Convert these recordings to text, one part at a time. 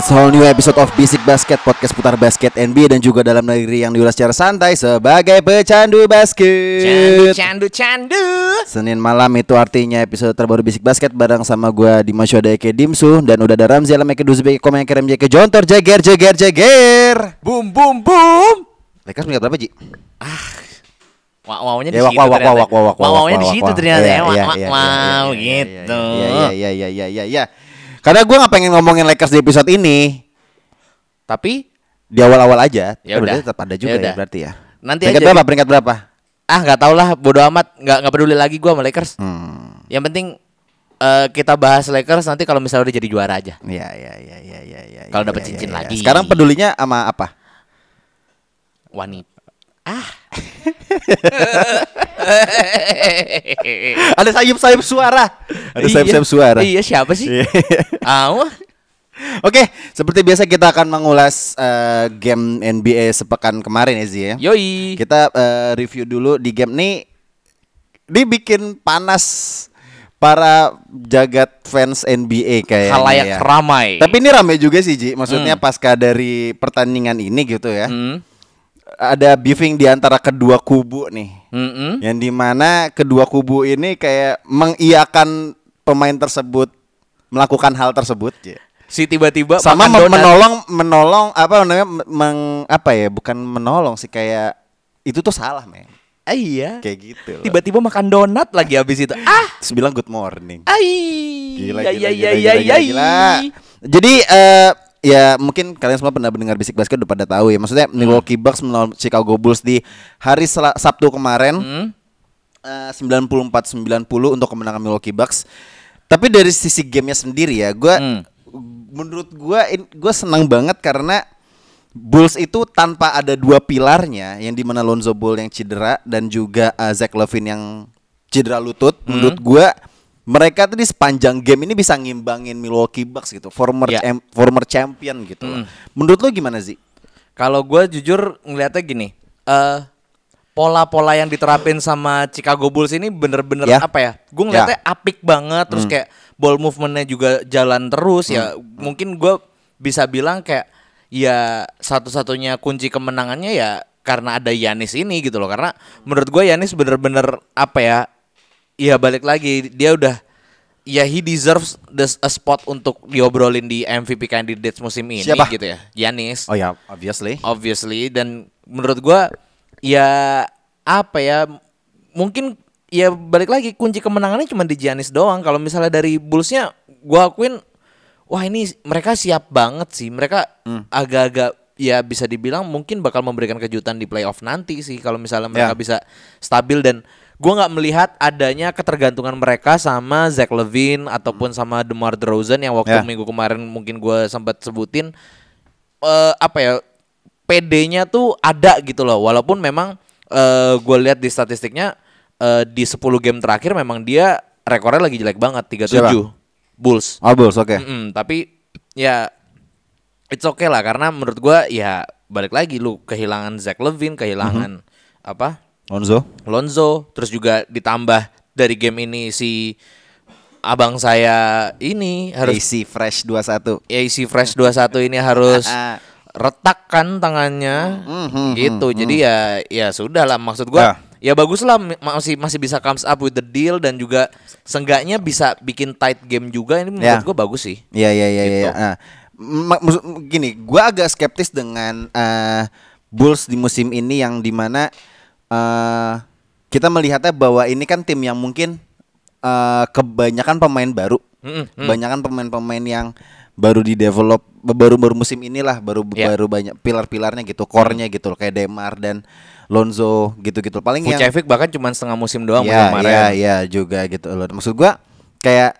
It's a whole new episode of Basic Basket Podcast putar basket NBA dan juga dalam negeri yang diulas secara santai sebagai pecandu basket. Candu, candu. Senin malam itu artinya episode terbaru Basic Basket bareng sama gua di Masyoda Eke Dimsu dan udah ada Ramzi Alam Eke Duzu Eke Komeng Eke Eke Jontor Jeger Jeger Jeger. Boom, boom, boom. Lakers meningkat berapa Ji? Wah, maunya di Ya, situ wow, gitu. Iya iya iya iya iya iya. Karena gua nggak pengen ngomongin Lakers di episode ini Tapi di awal-awal aja. Ya berarti udah. tetap ada juga Ya ya, udah. berarti ya. Nanti peringkat aja berapa? Peringkat berapa? ah nggak tau lah, bodo amat, nggak nggak peduli lagi gua sama Lakers. Hmm. Yang penting eh, kita bahas Lakers nanti kalau misalnya udah jadi juara aja. Iya iya iya iya iya iya. Kalau iya, dapet iya, cincin iya. lagi. Sekarang pedulinya sama apa? Wanita. Ah. Ada sayup-sayup suara. Ada sayup-sayup suara. Iya, siapa sih? Iya. Ah, Oke, seperti biasa kita akan mengulas eh, game NBA sepekan kemarin ya Zi ya. yoi. Kita eh, review dulu di game nih. Dibikin panas para jagat fans NBA kayaknya. Halayak ya. ramai. Tapi ini rame juga sih Ji. Maksudnya pasca dari pertandingan ini gitu ya. Hmm. Ada beefing di antara kedua kubu nih. Mm-mm. yang di mana kedua kubu ini kayak mengiakan pemain tersebut melakukan hal tersebut ya. Si tiba-tiba sama makan donat. menolong menolong apa namanya meng, apa ya bukan menolong sih kayak itu tuh salah men Ah, iya. kayak gitu loh. Tiba-tiba makan donat lagi habis itu. Ah, Terus bilang good morning ai. gila ya, gila, ya, gila, ya, gila, ya, gila, ya, gila. jadi eh ya mungkin kalian semua pernah mendengar bisik basket udah pada tahu ya maksudnya Milwaukee Bucks melawan Chicago Bulls di hari Sel- Sabtu kemarin Hmm? Eh, 94-90 untuk kemenangan Milwaukee Bucks. Tapi dari sisi gamenya sendiri ya, gua Hmm. menurut gua in- gua senang banget karena Bulls itu tanpa ada dua pilarnya yang di mana Lonzo Ball yang cedera dan juga eh, Zach Levine yang cedera lutut. Hmm. Menurut gua mereka tuh di sepanjang game ini bisa ngimbangin Milwaukee Bucks gitu, former Ya. cham- former champion gitu. loh. Hmm. Menurut lo gimana sih? Kalau gue jujur ngelihatnya gini, eh pola-pola yang diterapin sama Chicago Bulls ini bener-bener Ya. apa ya? Gue ngeliatnya apik banget, terus kayak ball movementnya juga jalan terus ya. Mungkin gue bisa bilang kayak ya satu-satunya kunci kemenangannya ya karena ada Yanis ini gitu loh. Karena menurut gue Yanis bener-bener apa ya? Ya balik lagi dia udah ya he deserves the, a spot untuk diobrolin di MVP candidates musim ini Siapa? gitu ya. Yanis Oh ya, obviously. obviously dan menurut gua ya apa ya mungkin ya balik lagi kunci kemenangannya cuma di Giannis doang kalau misalnya dari Bullsnya gua akuin wah ini mereka siap banget sih mereka agak-agak ya bisa dibilang mungkin bakal memberikan kejutan di playoff nanti sih kalau misalnya mereka Ya. bisa stabil dan gua nggak melihat adanya ketergantungan mereka sama Zach Levine ataupun sama DeMar DeRozan yang waktu Ya. minggu kemarin mungkin gua sempat sebutin eh apa ya PD-nya tuh ada gitu loh walaupun memang eh gue lihat di statistiknya eh, di 10 game terakhir memang dia rekornya lagi jelek banget 37 Siapa? Bulls Oh, Bulls, oke. Mm-mm, tapi ya it's okay lah karena menurut gua ya balik lagi lu kehilangan Zach Levine kehilangan apa Lonzo. Lonzo terus juga ditambah dari game ini si abang saya ini harus AC Fresh 21. AC Fresh 21 ini harus Ah. retak kan tangannya Mhm, gitu. mhm, Jadi ya ya sudah lah maksud gua. Ya bagus lah masih masih bisa comes up with the deal dan juga senggaknya bisa bikin tight game juga ini menurut Ya. gua bagus sih. Iya iya iya iya. Nah, gini, gua agak skeptis dengan eh, Bulls di musim ini yang di mana eh kita melihatnya bahwa ini kan tim yang mungkin eh kebanyakan pemain baru, mm. kebanyakan pemain-pemain yang baru di develop baru baru musim inilah baru Iya. baru banyak pilar-pilarnya gitu, core-nya gitu loh kayak Demar dan Lonzo gitu-gitu. Paling yang Vucevic bahkan cuma setengah musim doang ya, kemarin. ya, ya juga gitu loh. Maksud gua kayak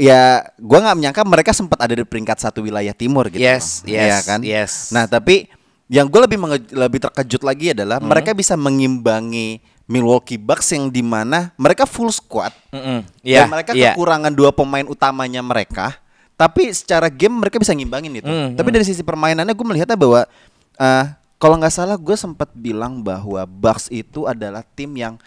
ya gua nggak menyangka mereka sempat ada di peringkat satu wilayah timur gitu. Yes, loh. yes, Iya kan? yes. Nah, tapi yang gue lebih lebih terkejut lagi adalah Hmm. mereka bisa mengimbangi Milwaukee Bucks yang di mana mereka full squad Mm-mm. Iya, dan mereka iya. kekurangan dua pemain utamanya mereka, tapi secara game mereka bisa ngimbangin itu. Hmm, tapi dari sisi permainannya gue melihatnya bahwa eh, kalau nggak salah gue sempat bilang bahwa Bucks itu adalah tim yang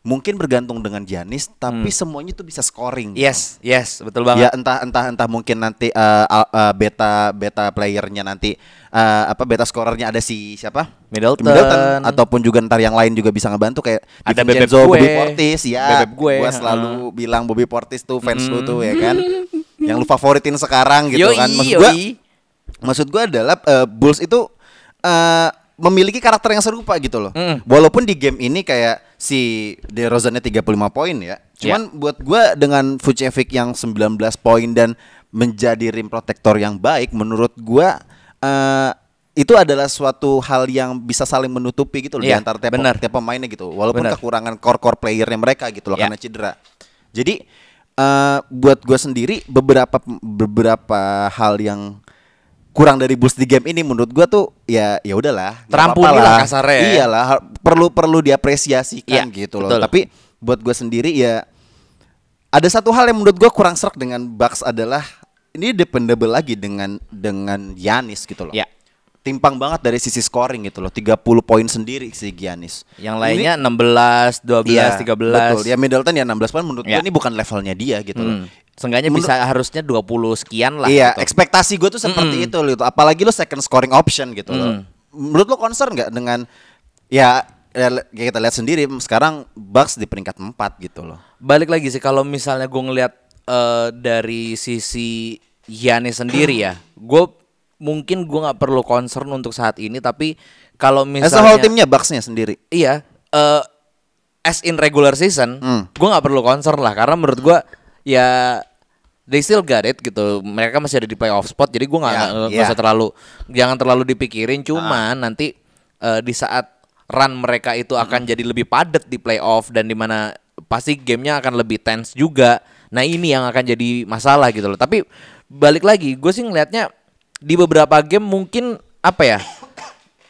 mungkin bergantung dengan Giannis, tapi semuanya tuh bisa scoring. Hmm. Yes, yes, betul Ya banget. entah entah entah mungkin nanti al- eh, beta beta playernya nanti eh, apa beta scorernya ada si siapa Middleton. ataupun juga ntar yang lain juga bisa ngebantu kayak Ada gue. Bobby Portis ya Bebek gue, gua selalu bilang Bobby Portis tuh fans lu tuh ya kan yang lu favoritin sekarang gitu Yoi, kan maksud gua yoi. maksud gua adalah eh, Bulls itu eh, memiliki karakter yang serupa gitu loh. Mm. Walaupun di game ini kayak si DeRozan-nya 35 poin ya. Cuman buat gua dengan Vucevic yang 19 poin dan menjadi rim protector yang baik menurut gua eh, itu adalah suatu hal yang bisa saling menutupi gitu loh di Iya, antara tiap, benar. tiap pemainnya gitu. Walaupun Benar. kekurangan core-core playernya mereka gitu loh Iya. karena cedera. Jadi eh, buat gua sendiri beberapa beberapa hal yang kurang dari Bulls di game ini menurut gua tuh ya ya udahlah Terampuni lah kasarnya ya. iyalah perlu perlu diapresiasikan Iya, gitu loh betul. tapi buat gua sendiri ya ada satu hal yang menurut gua kurang serak dengan Bucks adalah ini dependable lagi dengan dengan Giannis gitu loh Ya. timpang banget dari sisi scoring gitu loh 30 poin sendiri si Giannis Yang Ini- lainnya 16, 12, Iya, 13. betul ya Middleton ya 16 poin menurut Ya. gua ini bukan levelnya dia gitu loh Hmm. Seenggaknya Menurut- bisa harusnya 20 sekian lah Iya, gitu. ekspektasi gue tuh seperti itu gitu. Apalagi lo second scoring option gitu loh. Menurut lo concern nggak dengan ya, ya kayak kita lihat sendiri sekarang Bucks di peringkat 4 gitu loh. Balik lagi sih kalau misalnya gue ngelihat eh, dari sisi Giannis sendiri ya, gue mungkin gue nggak perlu concern untuk saat ini, tapi kalau As a misalnya whole timnya Bucksnya sendiri. iya, eh, as in regular season, Hmm. gue nggak perlu concern lah karena menurut gue ya they still got it gitu. Mereka masih ada di playoff spot, jadi gue nggak Ya, nggak ya. usah terlalu jangan terlalu dipikirin. Cuman nanti eh, di saat run mereka itu akan jadi lebih padat di playoff dan di mana pasti gamenya akan lebih tense juga. Nah ini yang akan jadi masalah gitu loh. Tapi balik lagi, gue sih ngelihatnya di beberapa game mungkin apa ya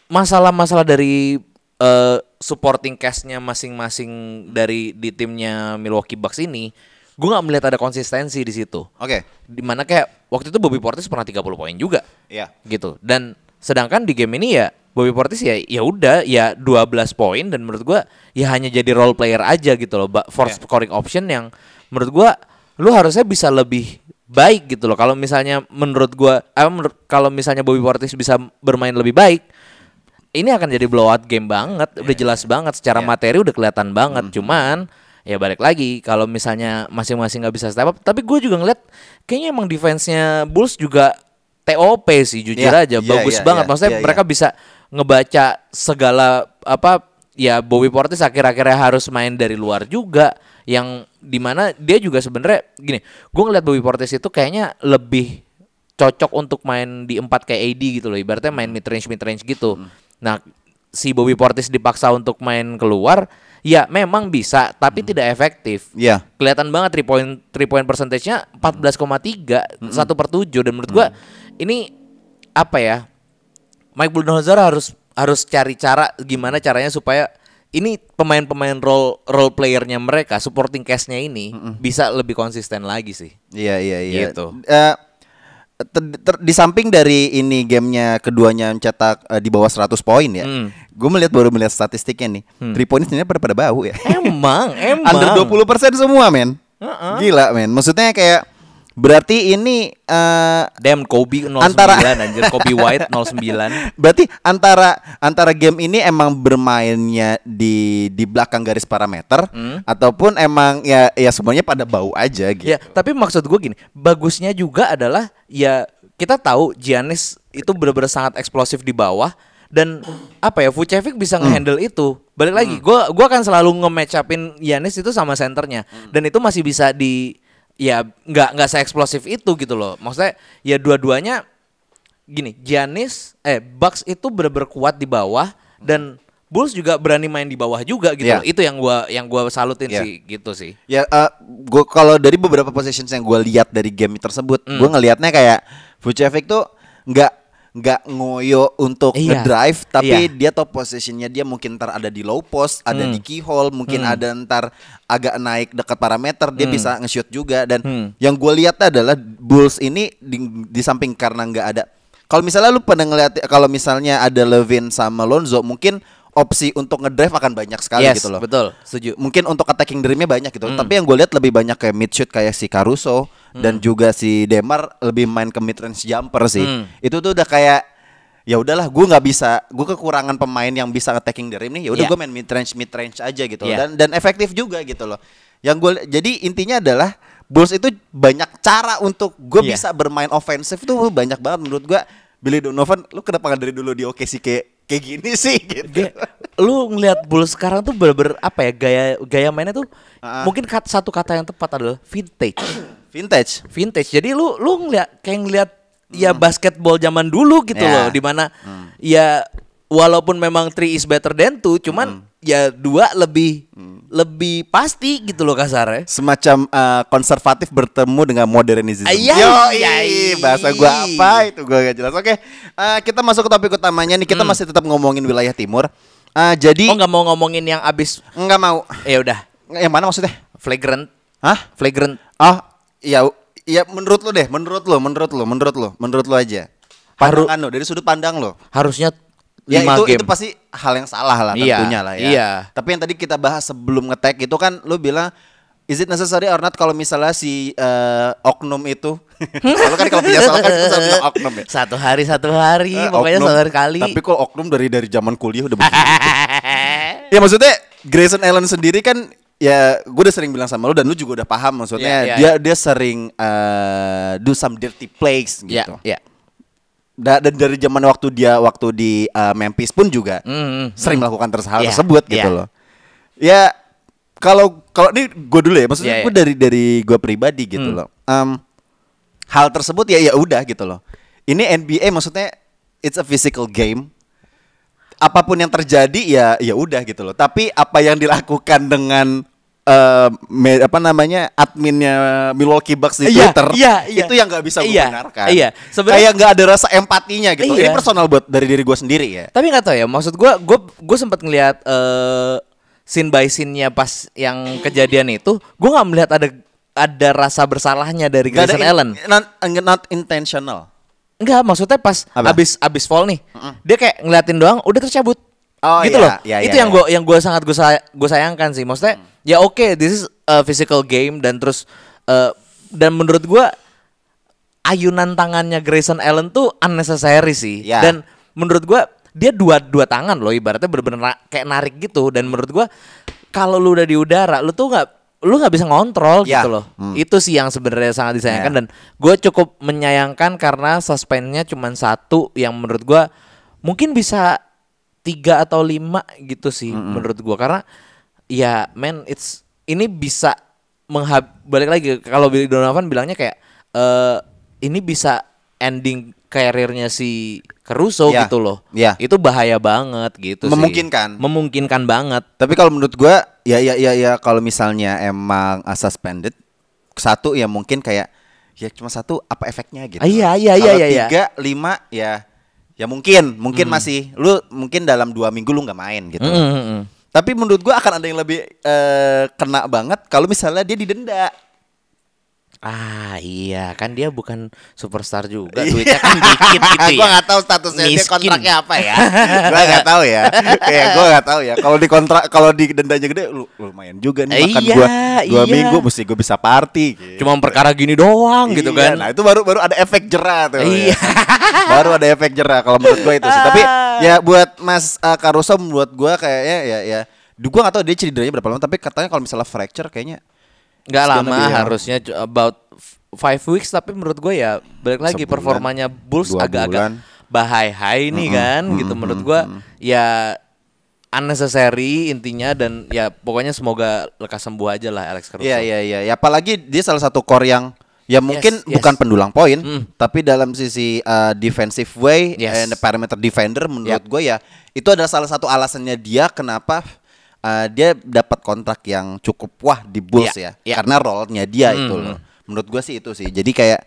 masalah-masalah dari eh, supporting castnya masing-masing dari di timnya Milwaukee Bucks ini, gue nggak melihat ada konsistensi di situ. Oke. Di mana kayak waktu itu Bobby Portis pernah 30 poin juga, Iya. gitu. Dan sedangkan di game ini ya Bobby Portis ya ya udah ya 12 poin dan menurut gua ya hanya jadi role player aja gitu loh, ba- for scoring option yang menurut gua lu harusnya bisa lebih baik gitu loh. Kalau misalnya menurut gua eh, menurut kalau misalnya Bobby Portis bisa bermain lebih baik, ini akan jadi blowout game banget, udah jelas banget secara materi udah kelihatan banget. Cuman ya balik lagi kalau misalnya masing-masing nggak bisa step up, tapi gue juga ngeliat kayaknya emang defense-nya Bulls juga TOP sih jujur Iya, aja, iya, bagus iya, banget. iya, Maksudnya iya, mereka iya. bisa ngebaca segala apa ya Bobby Portis akhir-akhirnya harus main dari luar juga yang di mana dia juga sebenarnya gini, gue ngeliat Bobby Portis itu kayaknya lebih cocok untuk main di 4 kayak AD gitu loh ibaratnya main mid range mid range gitu. Nah, si Bobby Portis dipaksa untuk main keluar, ya memang bisa tapi tidak efektif. Iya. Kelihatan banget 3 point 3 point percentage-nya 14,3 satu per 7 dan menurut gua ini apa ya? Mike Budenholzer harus harus cari cara gimana caranya supaya ini pemain-pemain role role playernya mereka supporting cast-nya ini bisa lebih konsisten lagi sih. Iya iya iya. Gitu. Eh, ter- ter- di samping dari ini gamenya keduanya mencetak eh, di bawah 100 poin ya. Hmm. Gue melihat baru melihat statistiknya nih. Three point sebenarnya pada pada bau ya. Emang, emang. Under 20% semua men. Gila men. Maksudnya kayak berarti ini eh Damn Kobe 09 Antara- anjir Kobe White 09 berarti antara antara game ini emang bermainnya di di belakang garis parameter Hmm. ataupun emang ya ya semuanya pada bau aja gitu. Ya, tapi maksud gue gini, bagusnya juga adalah ya kita tahu Giannis itu benar-benar sangat eksplosif di bawah dan apa ya Vucevic bisa ngehandle itu. Balik lagi, gua gua akan selalu nge-match upin Giannis itu sama senternya dan itu masih bisa di ya nggak nggak seeksplosif itu gitu loh. Maksudnya ya dua-duanya gini, Giannis eh Bucks itu bener-bener kuat di bawah dan Bulls juga berani main di bawah juga gitu. Loh. Itu yang gua yang gua salutin Iya. sih gitu sih. Ya, eh, gua kalau dari beberapa positions yang gue lihat dari game tersebut, Hmm. gue ngelihatnya kayak Vucevic tuh nggak nggak ngoyo untuk Iya. ngedrive, tapi Iya. dia top positionnya dia mungkin ntar ada di low post, ada Hmm. di keyhole, mungkin Hmm. ada ntar agak naik dekat parameter, dia Hmm. bisa nge-shoot juga. Dan Hmm. yang gue lihat adalah Bulls ini di, di samping karena nggak ada. Kalau misalnya lu pada ngeliat, kalau misalnya ada Levin sama Lonzo, mungkin opsi untuk ngedrive akan banyak sekali yes, gitu loh betul, setuju. mungkin untuk attacking dreamnya banyak gitu. Hmm. Tapi yang gue lihat lebih banyak kayak mid shoot kayak si Caruso dan juga si Demar lebih main ke mid range jumper sih. Hmm. Itu tuh udah kayak ya udahlah gue nggak bisa gue kekurangan pemain yang bisa attacking rim nih ya udah Yeah. gue main mid range mid range aja gitu Yeah. dan dan efektif juga gitu loh yang gue jadi intinya adalah Bulls itu banyak cara untuk gue Yeah. bisa bermain ofensif tuh banyak banget menurut gue Billy Donovan lu kenapa nggak dari dulu di OKC kayak kayak gini sih gitu Ge- lu ngelihat Bulls sekarang tuh bener-bener apa ya gaya gaya mainnya tuh Ah. mungkin kat, satu kata yang tepat adalah vintage. vintage vintage. Jadi lu lu ngeliat kayak ngeliat ya basketball zaman dulu gitu Ya. loh, di mana ya walaupun memang three is better than two, cuman ya dua lebih lebih pasti gitu loh kasarnya. semacam uh, konservatif bertemu dengan modernisme. Ayai, Yoi, ayai. bahasa gua apa itu gua gak jelas. Oke, uh, kita masuk ke topik utamanya nih. Kita masih tetap ngomongin wilayah timur. Uh, jadi Oh nggak mau ngomongin yang abis nggak mau. ya udah Yang mana maksudnya? flagrant Hah? flagrant Oh, ya ya menurut lu deh, menurut lu, menurut lu, menurut lu, menurut lu aja. Haru- lu dari sudut pandang lu. harusnya Ya itu game. itu pasti hal yang salah lah Iya, tentunya lah ya. iya. Tapi yang tadi kita bahas sebelum ngetek itu kan lu bilang Is it necessary or not kalau misalnya si eh, oknum itu Kalau kan kalau punya salah kan selalu bilang oknum ya Satu hari satu hari, Eh, pokoknya oknum. satu kali. Tapi kalau oknum dari dari zaman kuliah udah begitu Ya maksudnya Grayson Allen sendiri kan Ya gue udah sering bilang sama lu dan lu juga udah paham maksudnya Iya, iya, dia dia sering eh, do some dirty plays Ya, gitu. ya. Da- dan dari zaman waktu dia waktu di eh, Memphis pun juga Mm, sering melakukan hal Iya, tersebut gitu iya. loh. Ya kalau kalau ini gue dulu ya, maksudnya Iya, gue iya. dari dari gue pribadi gitu Hmm. loh. Em, hal tersebut ya ya udah gitu loh. Ini NBA maksudnya it's a physical game. Apa pun yang terjadi ya ya udah gitu loh. Tapi apa yang dilakukan dengan eh, me- apa namanya adminnya Milwaukee Bucks di Iya, Twitter iya, iya. itu yang nggak bisa gue Iya, benarkan. iya. Sebenarnya- Kayak nggak ada rasa empatinya gitu. Ini Iya. personal buat dari diri gue sendiri ya. Tapi nggak tahu ya, maksud gua gua gua sempat ngelihat eh scene by scene-nya pas yang kejadian itu, gua nggak melihat ada ada rasa bersalahnya dari ada Grayson in- Allen. Not, not intentional. Enggak, maksudnya pas Apa? abis abis fall nih, dia kayak ngeliatin doang, udah tercabut. Oh, gitu iya, loh. iya, itu iya, yang iya. gua yang gua sangat gua say- sayangkan sih. Maksudnya ya oke, this is a physical game dan terus eh, dan menurut gua ayunan tangannya Grayson Allen tuh unnecessary sih. Ya. Dan menurut gua dia dua dua tangan loh ibaratnya bener-bener na- kayak narik gitu dan menurut gua kalau lu udah di udara lu tuh nggak lu nggak bisa ngontrol Ya. gitu loh. Hmm. Itu sih yang sebenarnya sangat disayangkan Ya. dan gue cukup menyayangkan karena suspendnya cuma satu yang menurut gua mungkin bisa tiga atau lima gitu sih menurut gua karena ya man it's ini bisa menghab balik lagi kalau Billy Donovan bilangnya kayak eh ini bisa ending karirnya si Caruso Ya, gitu loh. ya. Itu bahaya banget gitu sih. Memungkinkan. Memungkinkan banget. Tapi kalau menurut gua ya ya ya ya kalau misalnya emang uh, suspended satu ya mungkin kayak ya cuma satu apa efeknya gitu. Ah, iya, iya, iya, iya, iya. tiga lima ya ya mungkin mungkin masih lu mungkin dalam dua minggu lu nggak main gitu. Mm, mm, mm. Tapi menurut gua akan ada yang lebih eh, kena banget kalau misalnya dia didenda. Ah iya kan dia bukan superstar juga duitnya kan dikit gitu ya. gua nggak tahu statusnya dia Miskin. kontraknya apa ya. gua nggak tahu ya. ya gua nggak tahu ya. Kalau di kontrak kalau di dendanya gede lu lumayan juga nih makan Iya, gua dua iya. minggu mesti gua bisa party. gitu. Cuma perkara gini doang gitu Iya, kan. Nah, itu baru baru ada efek jerah tuh. Iya. ya. baru ada efek jerah kalau menurut gua itu sih. Tapi ya buat Mas uh, Caruso buat gua kayaknya ya ya gua gak tahu dia cederanya berapa lama tapi katanya kalau misalnya fracture kayaknya Gonna lama be, ya. harusnya about five weeks tapi menurut gue ya balik lagi Sebulan, performanya Bulls agak-agak bulan. bahai high nih kan gitu menurut gue ya unnecessary intinya dan ya pokoknya semoga lekas sembuh aja lah Alex Caruso. Iya iya iya. Ya apalagi dia salah satu core yang ya mungkin yes. bukan pendulang poin, Hmm. tapi dalam sisi uh, defensive way Yes. and perimeter defender menurut Yap. gue ya itu adalah salah satu alasannya dia kenapa uh, dia dapat kontrak yang cukup wah di Bulls Ya, ya. ya. Karena role-nya dia Hmm, itu loh. Menurut gue sih itu sih. Jadi kayak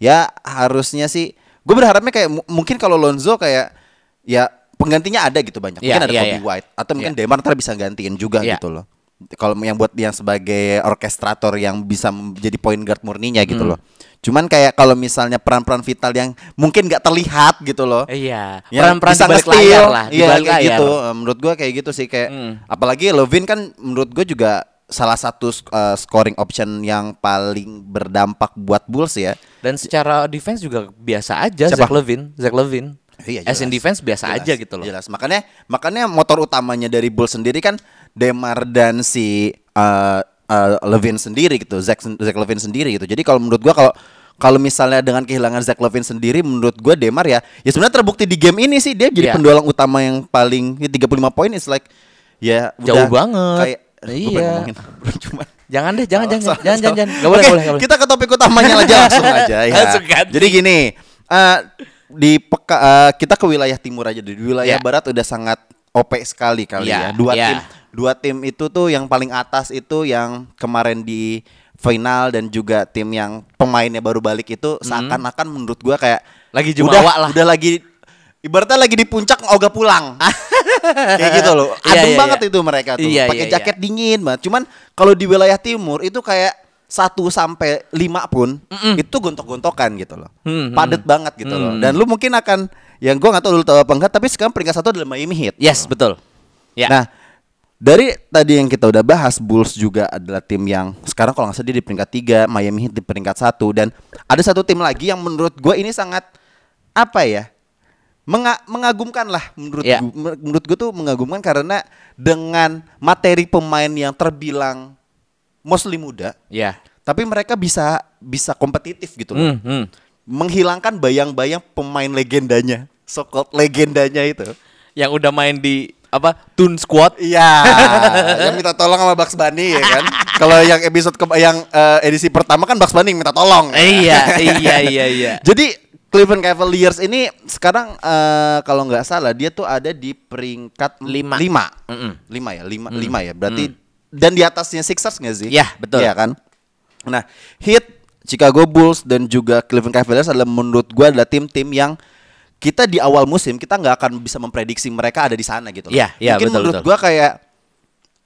ya harusnya sih gue berharapnya kayak mu- mungkin kalau Lonzo kayak ya penggantinya ada gitu banyak. Ya, mungkin ada ya, Kobe ya. White atau mungkin Ya. Demar ntar bisa gantiin juga Ya. gitu loh. Kalau yang buat yang sebagai orkestrator yang bisa menjadi point guard murninya gitu Hmm. loh. Cuman kayak kalau misalnya peran-peran vital yang mungkin nggak terlihat gitu loh. Iya, yang peran-peran bisa layar lah, di iya, balik kayak layar. gitu. Menurut gua kayak gitu sih kayak Hmm. apalagi Levin kan menurut gue juga salah satu uh, scoring option yang paling berdampak buat Bulls ya. Dan secara defense juga biasa aja Siapa? Zach Levine, Zach Levine. Iya, As in jelas. defense biasa Jelas, aja gitu loh. Jelas. Makanya makanya motor utamanya dari Bulls sendiri kan Demar dan si uh, uh, Levine sendiri gitu. Zach Zach Levine sendiri gitu. Jadi kalau menurut gua kalau kalau misalnya dengan kehilangan Zach Levine sendiri menurut gua Demar ya ya sebenarnya terbukti di game ini sih dia jadi Iya. pendulang utama yang paling ya, 35 poin is like ya Jauh udah banget. Kayak Iya. Cuma Jangan deh, jangan, jangan, jangan, jangan, jangan. Boleh, boleh. Kita ke topik utamanya aja langsung aja ya. Langsung ganti. Jadi gini, eh, di peka, eh, kita ke wilayah timur aja. Di wilayah Ya. barat udah sangat OP sekali kali Ya, ya. Dua ya. tim, dua tim itu tuh yang paling atas itu yang kemarin di final dan juga tim yang pemainnya baru balik itu seakan-akan menurut gua kayak Hmm. Lagi udah, jumawa lah. Udah lagi ibaratnya lagi di puncak ogah pulang. kayak gitu loh. Adem iya, banget iya. itu mereka tuh. Iya, Pakai iya, jaket dingin banget. Cuman kalau di wilayah timur itu kayak 1 sampai 5 pun itu gontok-gontokan gitu loh. Hmm, Padet banget gitu loh. Hmm. Dan lu mungkin akan yang gua nggak tahu lu tahu apa enggak tapi sekarang peringkat satu adalah Miami Heat. Yes, betul. Ya. Nah, dari tadi yang kita udah bahas Bulls juga adalah tim yang sekarang kalau nggak salah dia di peringkat 3, Miami Heat di peringkat satu dan ada satu tim lagi yang menurut gue ini sangat apa ya? Menga- mengagumkan lah menurut Ya. gua, men- menurut gue tuh mengagumkan karena dengan materi pemain yang terbilang mostly muda, ya. tapi mereka bisa bisa kompetitif gitu loh. Hmm, hmm. Menghilangkan bayang-bayang pemain legendanya, so called legendanya itu. Yang udah main di apa? Toon Squad. Iya, yang minta tolong sama Bugs Bunny ya kan. Kalau yang episode ke yang eh, edisi pertama kan Bugs Bunny minta tolong. iya, iya, iya, iya. Jadi Cleveland Cavaliers ini sekarang eh, kalau nggak salah dia tuh ada di peringkat Lima. lima, Mm-mm. lima ya, lima, lima ya. Berarti dan di atasnya Sixers nggak sih? Iya, betul. Iya kan. Nah, Heat, Chicago Bulls dan juga Cleveland Cavaliers adalah menurut gua adalah tim-tim yang kita di awal musim kita nggak akan bisa memprediksi mereka ada di sana gitu loh. Iya, iya, Mungkin betul, menurut gua kayak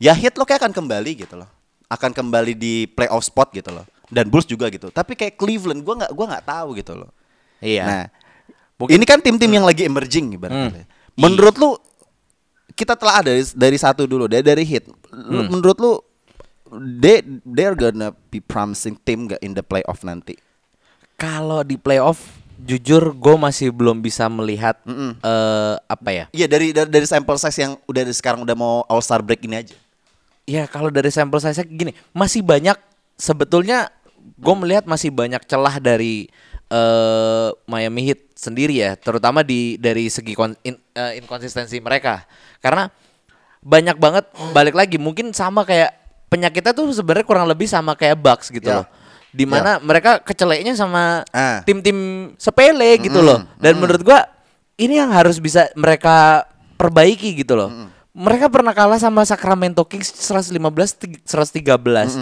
ya Heat lo kayak akan kembali gitu loh. Akan kembali di playoff spot gitu loh. Dan Bulls juga gitu. Tapi kayak Cleveland gua nggak gua nggak tahu gitu loh. Iya. Nah, Mungkin- ini kan tim-tim yang lagi emerging ibaratnya. Hmm. Menurut lu kita telah ada dari, dari satu dulu dari dari hit. Lu- Hmm. Menurut lu they they're gonna be promising team gak in the playoff nanti? Kalau di playoff, jujur gue masih belum bisa melihat Mm-mm. eh apa ya? Iya dari, dari dari sampel size yang udah sekarang udah mau All Star break ini aja. Ya kalau dari sampel size gini, masih banyak sebetulnya gue melihat masih banyak celah dari eh Miami Heat sendiri ya, terutama di dari segi kon- in- eh, inkonsistensi mereka. Karena banyak banget balik lagi mungkin sama kayak penyakitnya tuh sebenarnya kurang lebih sama kayak Bucks gitu Ya. loh. Di mana mereka keceleknya sama Ah. tim-tim sepele gitu loh. Dan menurut gua ini yang harus bisa mereka perbaiki gitu loh. Mereka pernah kalah sama Sacramento Kings 115 ti- 113.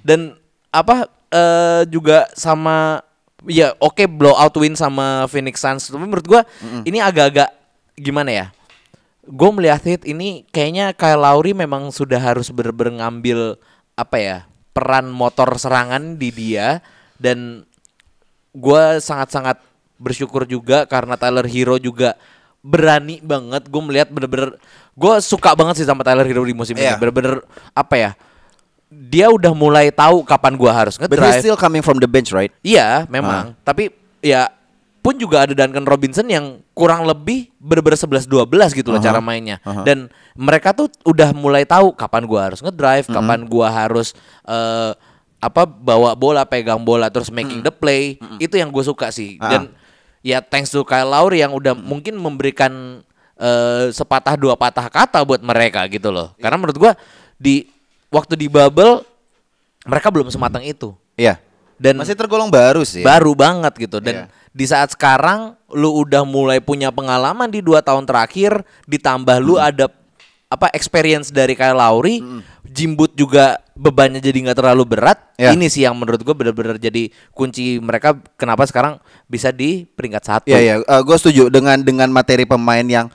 Dan apa eh, juga sama ya oke blowout win sama Phoenix Suns. Tapi menurut gua ini agak-agak gimana ya? Gue melihat hit ini kayaknya Kyle Lowry memang sudah harus bener-bener ngambil apa ya peran motor serangan di dia dan gue sangat-sangat bersyukur juga karena Tyler Hero juga berani banget gue melihat bener-bener gue suka banget sih sama Tyler Hero di musim Iya. ini bener-bener apa ya dia udah mulai tahu kapan gue harus But he's ngedrive still coming from the bench, right? Iya, memang. Tapi ya pun juga ada Duncan Robinson yang kurang lebih bener-bener 11-12 gitu loh Aha, cara mainnya. aha. Dan mereka tuh udah mulai tahu kapan gua harus ngedrive, kapan gua harus eh, apa bawa bola, pegang bola terus making the play. Itu yang gue suka sih. Ah. Dan ya thanks to Kyle Lowry yang udah mungkin memberikan eh, sepatah dua patah kata buat mereka gitu loh. Karena menurut gua di waktu di bubble mereka belum sematang itu. Iya. Dan Masih tergolong baru sih. baru banget gitu dan Iya. di saat sekarang lu udah mulai punya pengalaman di dua tahun terakhir ditambah lu ada apa experience dari Kyle Lowry Jimbut juga bebannya jadi nggak terlalu berat Iya. ini sih yang menurut gue benar-benar jadi kunci mereka kenapa sekarang bisa di peringkat satu Iya ya, gue setuju dengan dengan materi pemain yang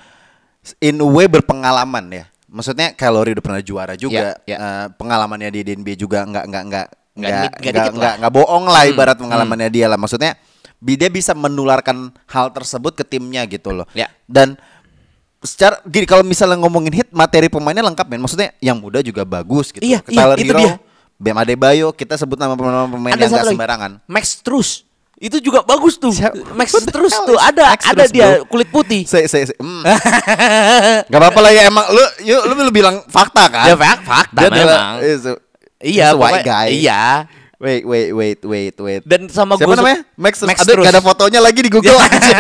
in a way berpengalaman ya. Maksudnya Kalori udah pernah juara juga, Iya, iya. Eh, pengalamannya di NBA juga nggak nggak nggak Nggak nggak nggak nggak lah. bohong lah Hmm, ibarat pengalamannya dia lah. Maksudnya dia bisa menularkan hal tersebut ke timnya gitu loh. Ya. Dan secara gini kalau misalnya ngomongin hit materi pemainnya lengkap men. Maksudnya yang muda juga bagus gitu. Iya, iya, Tyler itu Hero, dia. Bam Adebayo, kita sebut nama pemain-pemain yang lagi sembarangan. Max Truss itu juga bagus tuh Siapa? Max hell tuh ada Max ada dia bro? kulit putih Saya, saya, saya, mm. Gak apa-apa lah ya emang lu, yuk, lu, lu bilang fakta kan? Ya, fak- fakta Dia adalah- memang. is a- iya a white guy. iya Wait, wait, wait, wait, wait. dan sama Siapa gue namanya? Max, Max ada, gak ada fotonya lagi di Google aja.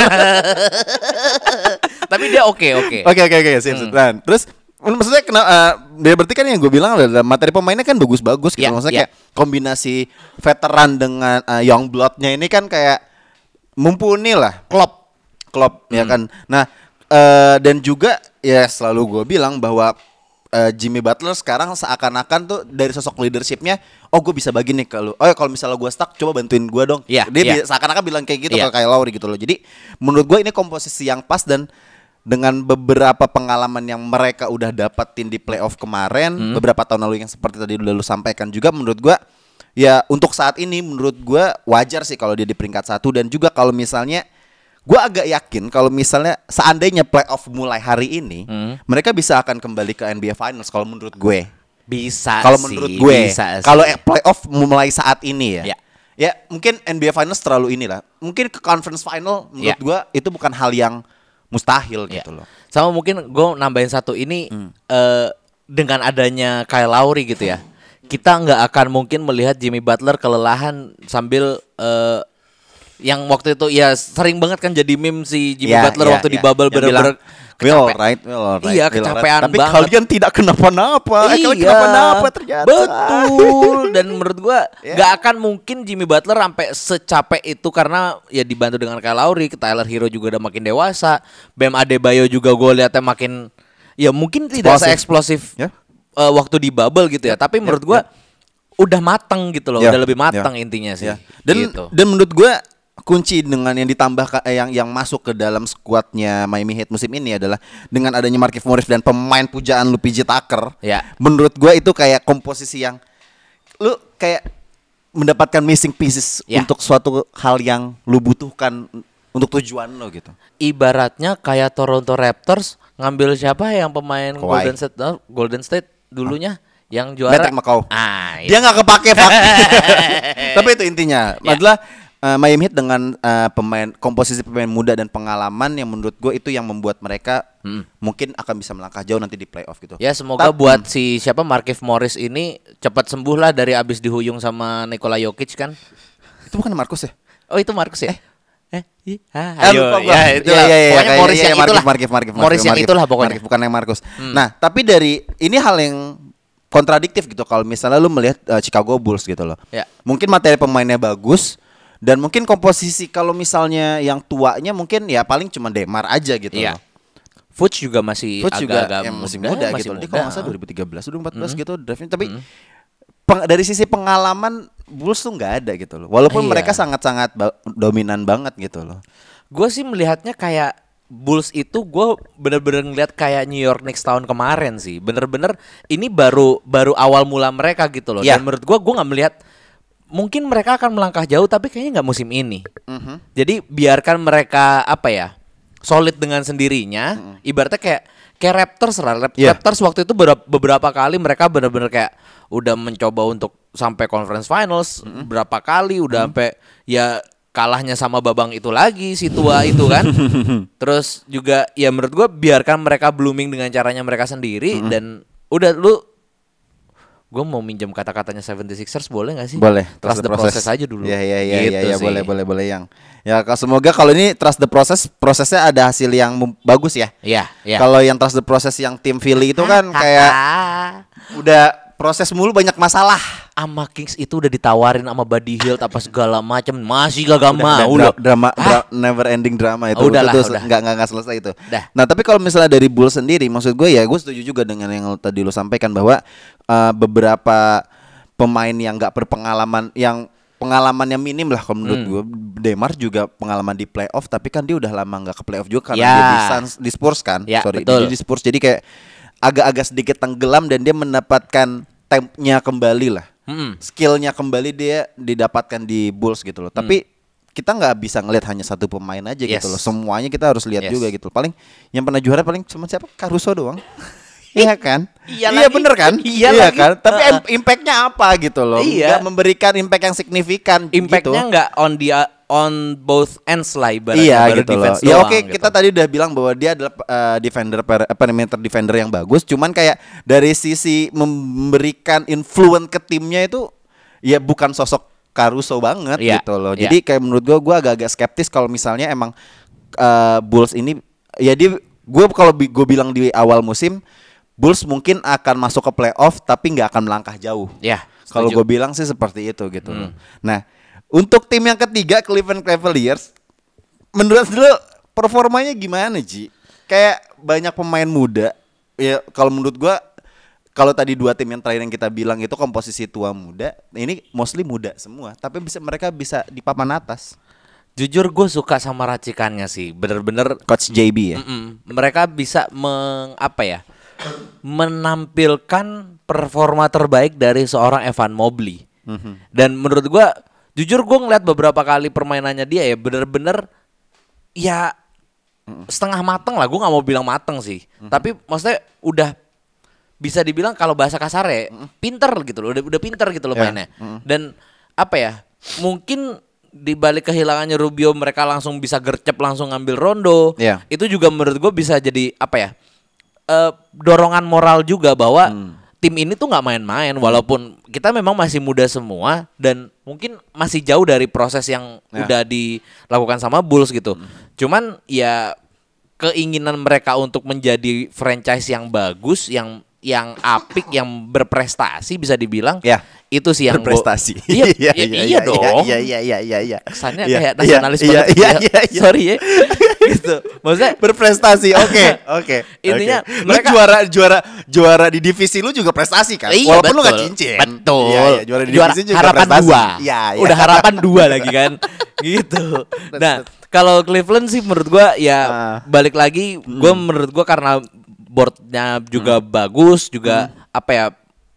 tapi dia oke oke Oke, oke, oke, sip. Nah, terus maksudnya kena eh, dia berarti kan yang gue bilang adalah materi pemainnya kan bagus-bagus gitu. Iya, maksudnya iya. kayak kombinasi veteran dengan eh, young bloodnya ini kan kayak mumpuni lah. klop Klopp ya Hmm. kan. Nah, eh, dan juga ya selalu gue bilang bahwa eh, Jimmy Butler sekarang seakan-akan tuh dari sosok leadershipnya, oh gue bisa bagi nih ke lu. Oh ya kalau misalnya gue stuck, coba bantuin gue dong. Iya, Dia bi- seakan-akan bilang kayak gitu Iya. ke Kyle Lowry gitu loh. Jadi menurut gue ini komposisi yang pas dan dengan beberapa pengalaman yang mereka udah dapetin di playoff kemarin, Hmm. beberapa tahun lalu yang seperti tadi udah lu sampaikan juga, menurut gue ya untuk saat ini menurut gue wajar sih kalau dia di peringkat satu dan juga kalau misalnya gue agak yakin kalau misalnya seandainya playoff mulai hari ini, Hmm. mereka bisa akan kembali ke NBA Finals kalau menurut gue. bisa Kalau sih, menurut gue, kalau eh, playoff mulai saat ini ya, Ya. ya mungkin NBA Finals terlalu inilah. Mungkin ke conference final menurut Ya. gue itu bukan hal yang mustahil Ya. gitu loh. Sama mungkin gue nambahin satu ini Hmm. eh, dengan adanya Kyle Lowry gitu ya. Kita nggak akan mungkin melihat Jimmy Butler kelelahan sambil eh, yang waktu itu ya sering banget kan jadi meme si Jimmy Ya, Butler ya, waktu di ya. bubble bilang, bener-bener Will right, will alright, Iya, will alright." kecapean Tapi banget. kalian tidak kenapa-napa. Eh, Kalian kenapa-napa ternyata. Betul. Dan menurut gua Ya. nggak akan mungkin Jimmy Butler sampai secapek itu karena ya dibantu dengan Kyle Lowry, Tyler Hero juga udah makin dewasa, Bam Adebayo juga gue lihatnya makin ya mungkin tidak Eksplosif. seeksplosif Ya. eh, waktu di bubble gitu ya. Tapi menurut gua udah matang gitu loh, Ya, udah lebih ya. matang intinya sih. Ya. Dan gitu. dan menurut gue kunci dengan yang ditambah eh, yang yang masuk ke dalam skuadnya Miami Heat musim ini adalah dengan adanya Markieff Morris dan pemain pujaan lu PJ Tucker. Ya. Menurut gue itu kayak komposisi yang lu kayak mendapatkan missing pieces Ya. untuk suatu hal yang lu butuhkan untuk tujuan lo gitu. ibaratnya kayak Toronto Raptors ngambil siapa yang pemain Kawhi. Golden State oh, Golden State dulunya yang juara McCaw. ah Dia iya. nggak kepake Pak. Tapi itu intinya Ya. adalah eh, Miami Heat dengan eh, pemain komposisi pemain muda dan pengalaman yang menurut gue itu yang membuat mereka mungkin akan bisa melangkah jauh nanti di playoff gitu. ya semoga Tap- buat si siapa Markieff Morris ini cepat sembuh lah dari abis dihuyung sama Nikola Jokic kan itu bukan Marcus ya? oh itu Marcus ya eh, ih, Eh, ah, ayo gua. ya itulah Iya, iya, iya, pokoknya kayak- Morris iya, yang iya, itulah Markieff, Markieff, Morris yang itulah pokoknya Markieff, bukan yang Marcus. Nah, tapi dari ini hal yang kontradiktif gitu kalau misalnya lu melihat eh, Chicago Bulls gitu loh. Ya. Mungkin materi pemainnya bagus dan mungkin komposisi kalau misalnya yang tuanya mungkin ya paling cuma Demar aja gitu Iya. loh. Fuchs juga masih Coach juga agak-agak yang masih muda, masih gitu. Dia muda. kalau nggak salah 2013 udah 14 gitu draftnya tapi peng- dari sisi pengalaman Bulls tuh nggak ada gitu loh. Walaupun Iya. mereka sangat-sangat ba- dominan banget gitu loh. Gue sih melihatnya kayak Bulls itu gue bener-bener ngeliat kayak New York Knicks tahun kemarin sih. Bener-bener ini baru baru awal mula mereka gitu loh. Iya. Dan menurut gue gue nggak melihat mungkin mereka akan melangkah jauh tapi kayaknya nggak musim ini. Mhm. Jadi biarkan mereka apa ya solid dengan sendirinya. Ibaratnya kayak kayak Raptors lah. Rap- Iya. Raptors waktu itu beberapa, kali mereka bener-bener kayak udah mencoba untuk sampai conference finals berapa kali udah sampai ya kalahnya sama Babang itu lagi si tua itu kan. Terus juga ya menurut gua biarkan mereka blooming dengan caranya mereka sendiri dan udah lu gue mau minjem kata-katanya 76ers boleh gak sih? Boleh. Trust, the process. aja dulu. Ya ya ya Gitu ya, ya boleh boleh boleh yang. Ya kalau semoga kalau ini trust the process prosesnya ada hasil yang bagus ya. Iya, iya. Kalau yang trust the process yang tim Philly itu kan kayak udah proses mulu banyak masalah. sama Kings itu udah ditawarin sama Buddy Hield apa segala macam masih gak Udah, mau dra- loh. drama, dra- never ending drama itu Oh, udahlah, itu udah. nggak selesai itu. Dah. Nah tapi kalau misalnya dari Bulls sendiri, maksud gue ya gue setuju juga dengan yang tadi lo sampaikan bahwa uh, beberapa pemain yang nggak berpengalaman, yang pengalamannya minim lah kalau menurut Hmm. gue. Demar juga pengalaman di playoff, tapi kan dia udah lama nggak ke playoff juga karena Ya. dia di Suns, di Spurs kan, Ya, sorry, betul. dia di Spurs jadi kayak agak-agak sedikit tenggelam dan dia mendapatkan tempnya kembali lah Mm-mm. skillnya kembali dia didapatkan di Bulls gitu loh. Tapi kita nggak bisa ngelihat hanya satu pemain aja gitu. Yes. loh. Semuanya kita harus lihat Yes. juga gitu. Paling yang pernah juara paling cuma siapa? Caruso doang. Iya kan? Iya iya bener kan? Iya lagi. kan? Tapi impactnya apa gitu loh? Iya. Nggak memberikan impact yang signifikan. Impactnya gitu. nggak on the on both ends lah ibaratnya Iya baru gitu loh. defense Ya oke gitu. kita tadi udah bilang bahwa dia adalah uh, defender per, perimeter defender yang bagus. Cuman kayak dari sisi memberikan influence ke timnya itu ya bukan sosok Caruso banget Iya, gitu loh. iya. Jadi kayak menurut gua gua agak-agak skeptis kalau misalnya emang uh, Bulls ini ya dia gue kalau gue bilang di awal musim Bulls mungkin akan masuk ke playoff tapi nggak akan melangkah jauh. Ya, Kalau gue bilang sih seperti itu gitu. Hmm. loh. Nah, untuk tim yang ketiga Cleveland Cavaliers, menurut lu performanya gimana Ji? Kayak banyak pemain muda. Ya kalau menurut gua kalau tadi dua tim yang terakhir yang kita bilang itu komposisi tua muda, ini mostly muda semua. Tapi bisa mereka bisa di papan atas. Jujur gue suka sama racikannya sih. Bener-bener Coach JB ya. Mm-mm. mereka bisa meng apa ya? menampilkan performa terbaik dari seorang Evan Mobley. Dan menurut gua jujur gue ngeliat beberapa kali permainannya dia ya bener-bener ya setengah mateng lah. Gue nggak mau bilang mateng sih. Tapi maksudnya udah bisa dibilang kalau bahasa kasar ya pinter gitu loh. Udah udah pinter gitu loh Ya. mainnya. Dan apa ya? Mungkin di balik kehilangannya Rubio mereka langsung bisa gercep langsung ngambil Rondo. Ya. Itu juga menurut gue bisa jadi apa ya? eh, dorongan moral juga bahwa Hmm. Tim ini tuh nggak main-main walaupun kita memang masih muda semua dan mungkin masih jauh dari proses yang Ya. udah dilakukan sama Bulls gitu. Cuman ya keinginan mereka untuk menjadi franchise yang bagus, yang yang apik, yang berprestasi bisa dibilang. Ya. Itu sih yang gua- Berprestasi. Iya, iya, iya, dong. Iya iya iya iya iya. Kesannya Iya, kayak iya, nasionalis iya, banget. Iya ya. iya iya. Sorry ya. gitu. Maksudnya berprestasi. Oke, oke. Intinya oke. mereka- lu juara juara juara di divisi lu juga prestasi kan? Iya, Walaupun lu betul. gak cincin. Betul. Iya, iya, juara di divisi juga harapan prestasi. dua. Iya, iya. Udah harapan dua lagi kan. gitu. Nah, kalau Cleveland sih menurut gua ya Ah. balik lagi gua menurut gua karena boardnya juga bagus, juga apa ya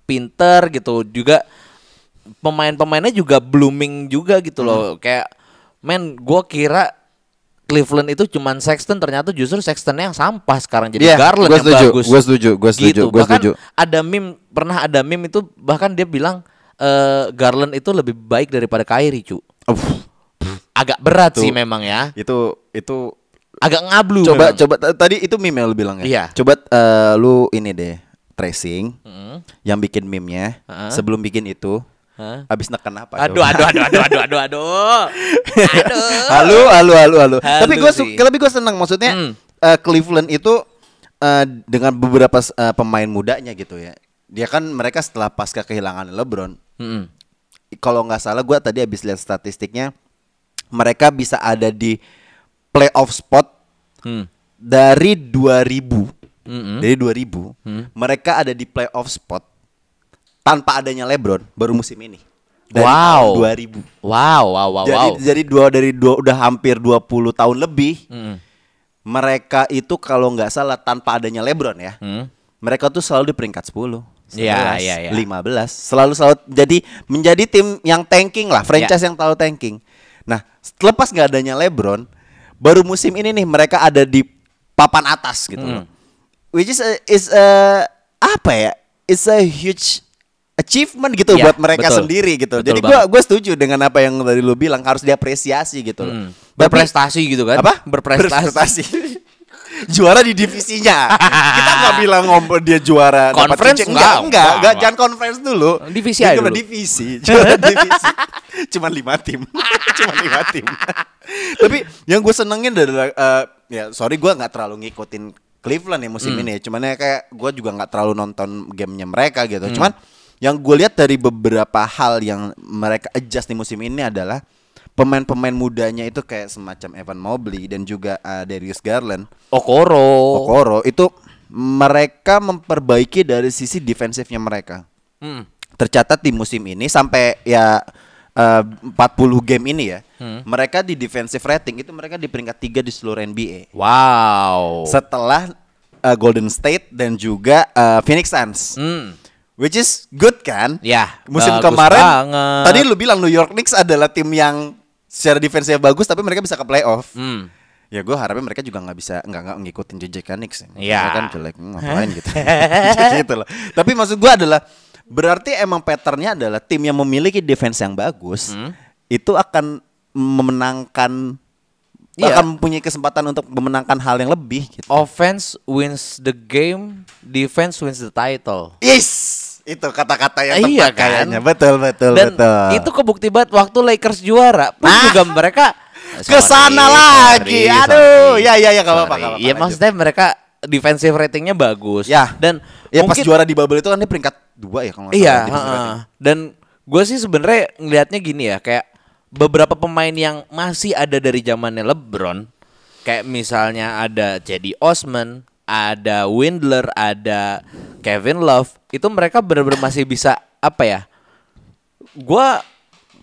pinter gitu, juga pemain-pemainnya juga blooming juga gitu loh. Kayak men gua kira Cleveland itu cuman Sexton ternyata justru Sextonnya yang sampah sekarang jadi Iya, Garland gua yang setuju, bagus. gua setuju, gua setuju, Gitu. Bahkan setuju. ada meme pernah ada meme itu bahkan dia bilang eh, Garland itu lebih baik daripada Kyrie, cu. Uff, Agak berat Tuh. sih memang ya. itu itu Agak ngablu. coba memang. coba tadi itu meme yang lu bilang ya. Iya. Coba eh, lu ini deh tracing Hmm. yang bikin meme-nya Heeh. sebelum bikin itu. Hah? Abis neken apa? Aduh, aduh, aduh, aduh, aduh, aduh, aduh. Aduh. Halo, halo, halo, halo. Tapi gue tapi gue senang maksudnya Hmm. eh, Cleveland itu eh, dengan beberapa eh, pemain mudanya gitu ya. Dia kan mereka setelah pasca kehilangan LeBron, Mm-mm. kalau nggak salah gue tadi habis lihat statistiknya, mereka bisa ada di playoff spot Hmm. dari 2000. Mm-mm. Dari 2000, Hmm. mereka ada di playoff spot tanpa adanya LeBron baru musim ini. Dari Wow. tahun 2000. Wow, wow, wow, jadi wow. jadi dua dari dua udah hampir 20 tahun lebih Mm-mm. mereka itu kalau nggak salah tanpa adanya LeBron ya Hmm. mereka tuh selalu di peringkat 10 Iya, 11, iya, iya. 15 selalu selalu jadi menjadi tim yang tanking lah franchise Iya. yang tahu tanking nah lepas nggak adanya LeBron baru musim ini nih mereka ada di papan atas gitu Hmm. loh which is a, is a, apa ya it's a huge achievement gitu Iya, buat mereka betul. sendiri gitu Betul jadi gua gue setuju dengan apa yang tadi lu bilang harus diapresiasi gitu loh Hmm. Tapi- Berprestasi gitu kan? apa Berprestasi. berprestasi juara di divisinya. Kita nggak bilang ngomong dia juara dapat Conference cincin. enggak, enggak, enggak, enggak, jangan conference dulu. Divisi aja dulu. divisi, juara divisi. Cuman lima tim, cuman lima tim. Tapi yang gue senengin adalah eh, ya sorry gue nggak terlalu ngikutin Cleveland ya musim Hmm. ini. Cuman ya kayak gue juga nggak terlalu nonton gamenya mereka gitu. Hmm. Cuman yang gue lihat dari beberapa hal yang mereka adjust di musim ini adalah pemain-pemain mudanya itu kayak semacam Evan Mobley dan juga uh, Darius Garland, Okoro. Okoro itu mereka memperbaiki dari sisi defensifnya mereka. Hmm. Tercatat di musim ini sampai ya uh, 40 game ini ya, Hmm. mereka di defensive rating itu mereka di peringkat 3 di seluruh NBA. Wow. Setelah uh, Golden State dan juga uh, Phoenix Suns. Hmm. Which is good kan? Ya, Musim bagus kemarin banget. tadi lu bilang New York Knicks adalah tim yang secara defensif bagus tapi mereka bisa ke playoff. Hmm. Ya gue harapnya mereka juga nggak bisa nggak nggak ngikutin jejekan Knicks. ya. Iya. Kan jelek hmm, ngapain gitu. gitu loh. Tapi maksud gue adalah berarti emang patternnya adalah tim yang memiliki defense yang bagus Hmm. itu akan memenangkan Iya. akan mempunyai kesempatan untuk memenangkan hal yang lebih gitu. Offense wins the game, defense wins the title. Yes, itu kata-kata yang tepat Iya kan? kayaknya. Betul, betul, Dan betul. itu kebukti banget waktu Lakers juara pun Ah. juga mereka ke sana lagi. Aduh, ya ya ya enggak apa-apa, Sorry. enggak apa-apa. Ya lanjut. maksudnya mereka defensive ratingnya bagus. Ya. Dan ya pas mungkin juara di bubble itu kan dia peringkat dua ya kalau Iya, salah, defensive heeh. rating. dan gue sih sebenarnya ngelihatnya gini ya, kayak beberapa pemain yang masih ada dari zamannya LeBron, kayak misalnya ada Cedi Osman, ada Windler, ada Kevin Love, itu mereka benar-benar masih bisa apa ya? Gua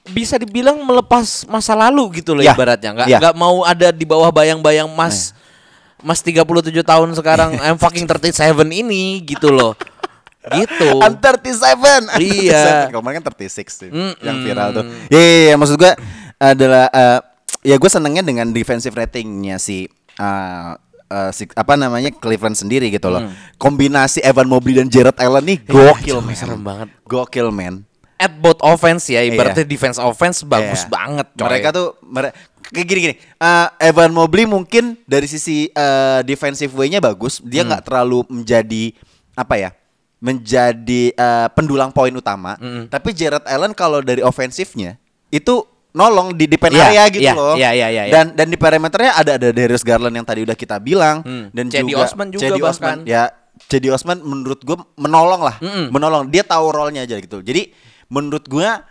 bisa dibilang melepas masa lalu gitu loh Ya, ibaratnya, nggak ya. nggak mau ada di bawah bayang-bayang Mas Mas 37 tahun sekarang I'm fucking 37 ini gitu loh. Gitu. I'm 37 I'm Iya. 37. Kemarin kan 36 sih Mm-mm. Yang viral tuh Iya iya, iya, maksud gue adalah eh, Ya gue senengnya dengan defensive ratingnya si eh, si apa namanya Cleveland sendiri gitu loh. Kombinasi Evan Mobley dan Jared Allen nih gokil Hmm. Iya, men. serem banget. Gokil men. At both offense ya, ibaratnya Iya. defense offense bagus Iya. banget coy. Mereka tuh mere- kayak gini gini. eh, Evan Mobley mungkin dari sisi eh, defensive way-nya bagus, dia Hmm. nggak terlalu menjadi apa ya? menjadi eh, pendulang poin utama. Hmm. Tapi Jared Allen kalau dari ofensifnya itu nolong di depan Iya, area gitu iya, loh. iya, iya, iya, iya. Dan dan di perimeternya ada ada Darius Garland yang tadi udah kita bilang Hmm. dan Cedi juga Osman juga Cedi. Osman. Ya, Cedi Osman menurut gue menolong lah, Mm-mm. menolong. Dia tahu role-nya aja gitu. Jadi menurut gua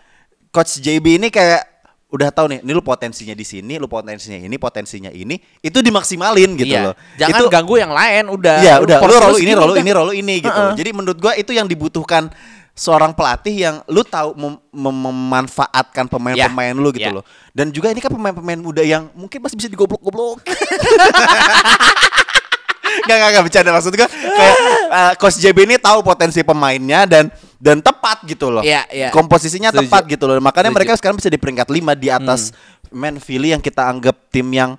coach JB ini kayak udah tahu nih, ini lu potensinya di sini, lu potensinya ini, potensinya ini, itu dimaksimalin gitu Iya. loh. Jangan itu, ganggu yang lain udah. Iya, udah. Lu role ini, role ini, role ini gitu. Heeh. Jadi menurut gua itu yang dibutuhkan seorang pelatih yang lu tahu mem- mem- memanfaatkan pemain-pemain lu gitu Ya. loh. Dan juga ini kan pemain-pemain muda yang mungkin masih bisa digoblok-goblok. Gak, gak, gak bercanda maksud gue kayak uh, Coach JB ini tahu potensi pemainnya dan dan tepat gitu loh. Iya, iya. Komposisinya Setuju. tepat gitu loh. Makanya Setuju. Hmm. mereka sekarang bisa di peringkat 5 di atas Man Philly yang kita anggap tim yang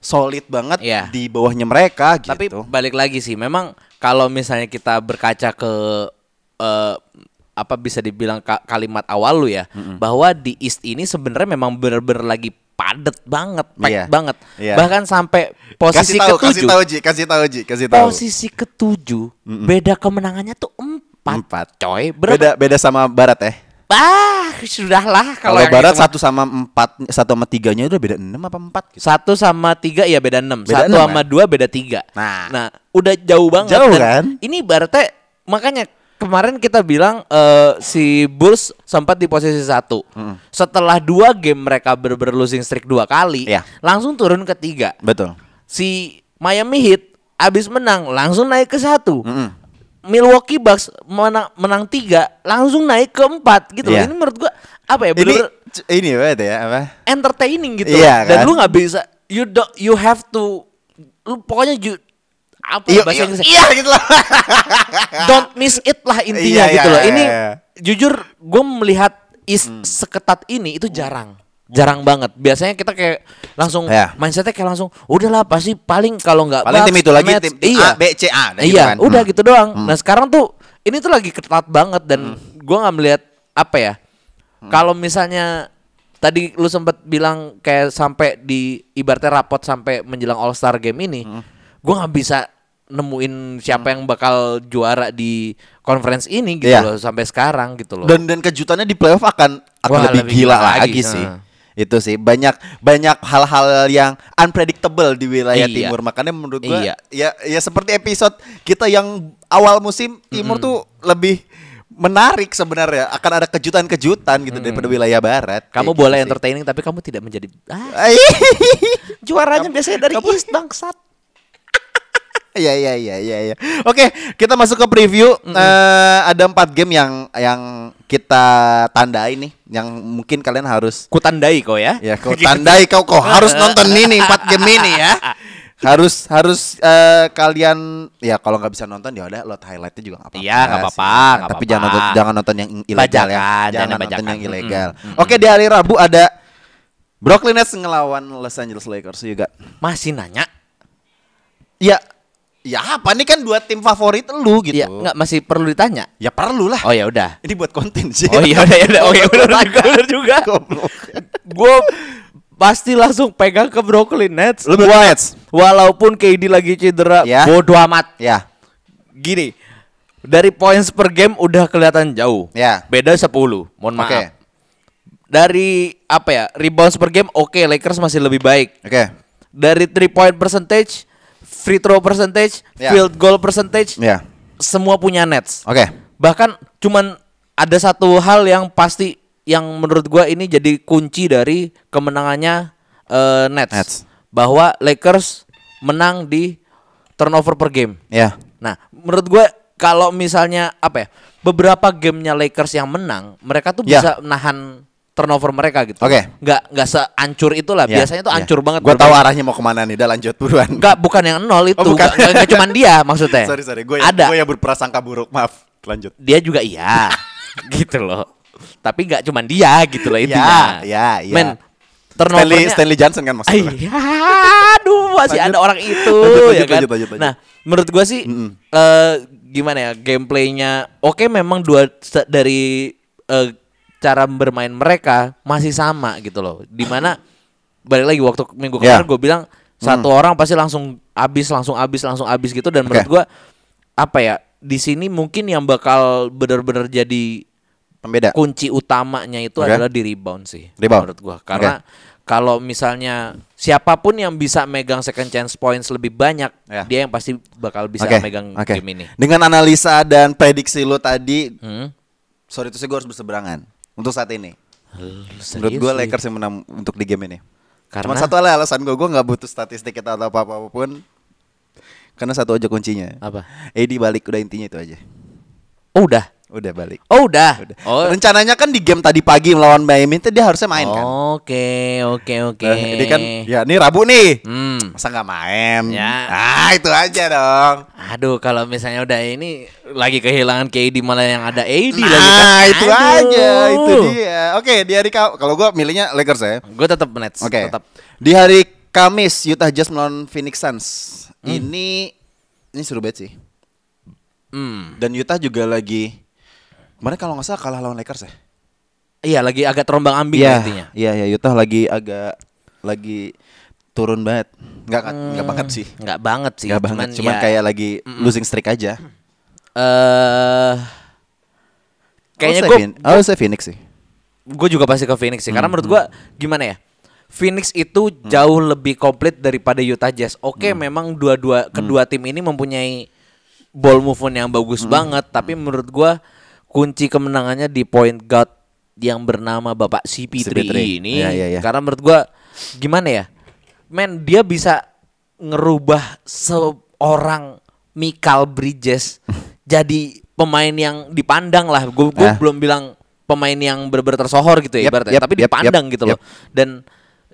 solid banget Iya. di bawahnya mereka gitu. Tapi balik lagi sih, memang kalau misalnya kita berkaca ke eh, apa bisa dibilang ka- kalimat awal lu ya, bahwa di East ini sebenarnya memang bener-bener lagi padet banget, packed Iya. banget. Iya. Bahkan sampai posisi kasih tahu, kasih ketujuh, tahu Ji, kasih tahu Ji, kasih tahu. posisi ketujuh, beda kemenangannya tuh empat, Empat. coy. Berapa? Beda beda sama Barat ya. Ah, sudahlah Kalau Barat itu mah. satu sama empat, satu sama tiganya udah beda enam apa empat gitu. Satu sama tiga ya beda enam. Beda Satu enam, sama kan? dua beda tiga. Nah. udah jauh banget. Jauh, kan? Ini ibaratnya makanya kemarin kita bilang eh, si Bulls sempat di posisi satu. Setelah dua game mereka ber losing streak dua kali, Iya. langsung turun ke tiga. Betul. Si Miami Heat abis menang langsung naik ke satu. Mm-mm. Milwaukee Bucks menang, menang tiga langsung naik ke empat gitu. loh. Iya. Ini menurut gua apa ya? Ini c- ini banget ya apa? entertaining gitu. Dan kan? lu nggak bisa you do, you have to lu pokoknya ju, apa Iya, bahasa iya, Inggrisnya? iya gitu lah. Don't miss it lah intinya Iya, gitu iya, loh. iya, Ini iya. jujur gue melihat is seketat ini itu jarang. Jarang banget. Biasanya kita kayak langsung Ya. mindsetnya kayak langsung udahlah pasti paling kalau nggak Paling tim Bucks, itu lagi Mets, tim, tim iya. A, B, C, A. dan gitu iya, kan. udah Hmm. gitu doang. Nah sekarang tuh ini tuh lagi ketat banget dan gua nggak melihat apa ya. Kalau misalnya tadi lu sempet bilang kayak sampai di ibaratnya rapot sampai menjelang All Star game ini, gue nggak bisa nemuin siapa yang bakal juara di conference ini gitu Iya. loh sampai sekarang gitu loh. Dan dan kejutannya di playoff akan akan Wah, lebih, lebih gila, gila lagi, lagi, sih. nah. Itu sih banyak banyak hal-hal yang unpredictable di wilayah Iya. timur. Makanya menurut gua Iya. ya ya seperti episode kita yang awal musim timur tuh lebih menarik sebenarnya. Akan ada kejutan-kejutan gitu daripada wilayah barat. kamu Kayak boleh gitu sih. entertaining tapi kamu tidak menjadi ah, juaranya biasanya dari East bangsat. Iya iya iya iya iya. Oke, kita masuk ke preview. Eh, ada empat game yang yang kita tandai nih, yang mungkin kalian harus Kutandai kau ya. ya kau tandai kau kau harus nonton ini empat game ini ya. Harus harus eh, kalian ya kalau nggak bisa nonton ya udah load highlightnya juga nggak apa-apa. Iya, nggak sih. apa-apa, Tapi jangan apa-apa. nonton jangan nonton yang ilegal ya. Bajakan, jangan Jangan nonton bajakan. yang ilegal. Mm-mm, Oke, di hari Rabu ada Brooklyn Nets ngelawan Los Angeles Lakers juga. Masih nanya? Ya, ya apa nih kan dua tim favorit lu gitu. Iya, nggak masih perlu ditanya. Ya perlu lah. Oh ya udah. Ini buat konten sih. Oh iya udah ya udah. Oh benar juga. Benar juga. Gue pasti langsung pegang ke Brooklyn Nets. Lu Nets? Walaupun KD lagi cedera, Ya. bodo amat. Ya. Gini, dari points per game udah kelihatan jauh. Ya. Beda 10. Mohon maaf. Oke. Dari apa ya? Rebounds per game oke, Lakers masih lebih baik. Oke. Dari three point percentage, free throw percentage, Ya. field goal percentage, Ya. semua punya Nets. Oke. Bahkan cuman ada satu hal yang pasti yang menurut gua ini jadi kunci dari kemenangannya eh, Nets. Nets. Bahwa Lakers menang di turnover per game. Ya. Nah, menurut gue kalau misalnya apa ya? Beberapa gamenya Lakers yang menang, mereka tuh Ya. bisa nahan turnover mereka gitu. Oke. Nggak nggak seancur itulah. Ya, Biasanya tuh ya. ancur banget. Gua tahu arahnya mau ke mana nih. Udah lanjut buruan. Enggak, bukan yang nol itu. Oh, bukan. Nggak, nggak, nggak cuman dia maksudnya. sorry sorry. Gue ada. gue yang berprasangka buruk. Maaf. Lanjut. Dia juga iya. gitu loh. Tapi nggak cuman dia gitu loh intinya. ya, ya. Men, Stanley turnovernya Stanley Johnson kan maksudnya. Iya, aduh masih Lanjut. ada orang itu Lanjut, ya lanjut, kan. lanjut, lanjut, lanjut. Nah, menurut gua sih Mm-mm. eh, gimana ya gameplaynya? Oke, memang dua dari eh, cara bermain mereka masih sama gitu loh. Di mana balik lagi waktu minggu kemarin gue bilang satu orang pasti langsung abis, langsung abis, langsung abis gitu. Dan menurut Oke. gua apa ya? Di sini mungkin yang bakal benar-benar jadi Pembeda. kunci utamanya itu Oke. adalah di rebound sih Rebound. menurut gua karena kalau misalnya siapa pun yang bisa megang second chance points lebih banyak Ya. dia yang pasti bakal bisa Oke, megang oke. game ini Dengan analisa dan prediksi lu tadi, hmm? sorry itu sih gue harus berseberangan untuk saat ini. Menurut Serius gue sih. Lakers yang menang untuk di game ini. Karena? Cuma satu hal alasan gue, gue nggak butuh statistik atau apa apa pun. Karena satu aja kuncinya. apa AD balik udah intinya itu aja. oh udah Udah balik. oh udah, Udah. oh Rencananya kan di game tadi pagi melawan Miami itu dia harusnya main kan. oke oke oke Nah, ini kan ya ini Rabu nih. hmm Masa nggak main? Ya. Ah, itu aja dong. aduh kalau misalnya udah ini lagi kehilangan KD malah yang ada AD Nah, lagi kan itu aja, itu dia. Oke, di hari Ka- kalau gua milihnya Lakers ya. gue tetap Nets Oke. tetap Di hari Kamis Utah Jazz melawan Phoenix Suns. Hmm. Ini ini seru banget sih. hmm Dan Utah juga lagi kemarin kalau nggak salah kalah lawan Lakers ya. iya lagi agak terombang ambing lah intinya Iya, iya Utah lagi agak lagi turun banget. Enggak enggak banget sih. nggak banget sih Enggak banget, cuman ya, kayak lagi losing streak aja. eh kayaknya I'll say gue Phoen- I'll say Phoenix sih. gue juga pasti ke Phoenix sih karena Hmm, menurut gue gimana ya Phoenix itu jauh lebih komplit daripada Utah Jazz. Oke, Hmm. memang dua-dua kedua tim ini mempunyai ball movement yang bagus Hmm. banget, tapi menurut gua kunci kemenangannya di point guard yang bernama Bapak CP3, CP3. ini. Iya, iya, iya. Karena menurut gua gimana ya? Men, dia bisa ngerubah seorang Mikal Bridges jadi pemain yang dipandang lah. Gue Ah. belum bilang pemain yang benar-benar tersohor gitu ya Yep, ibaratnya, yep, tapi yep, dipandang yep, gitu yep. loh. Dan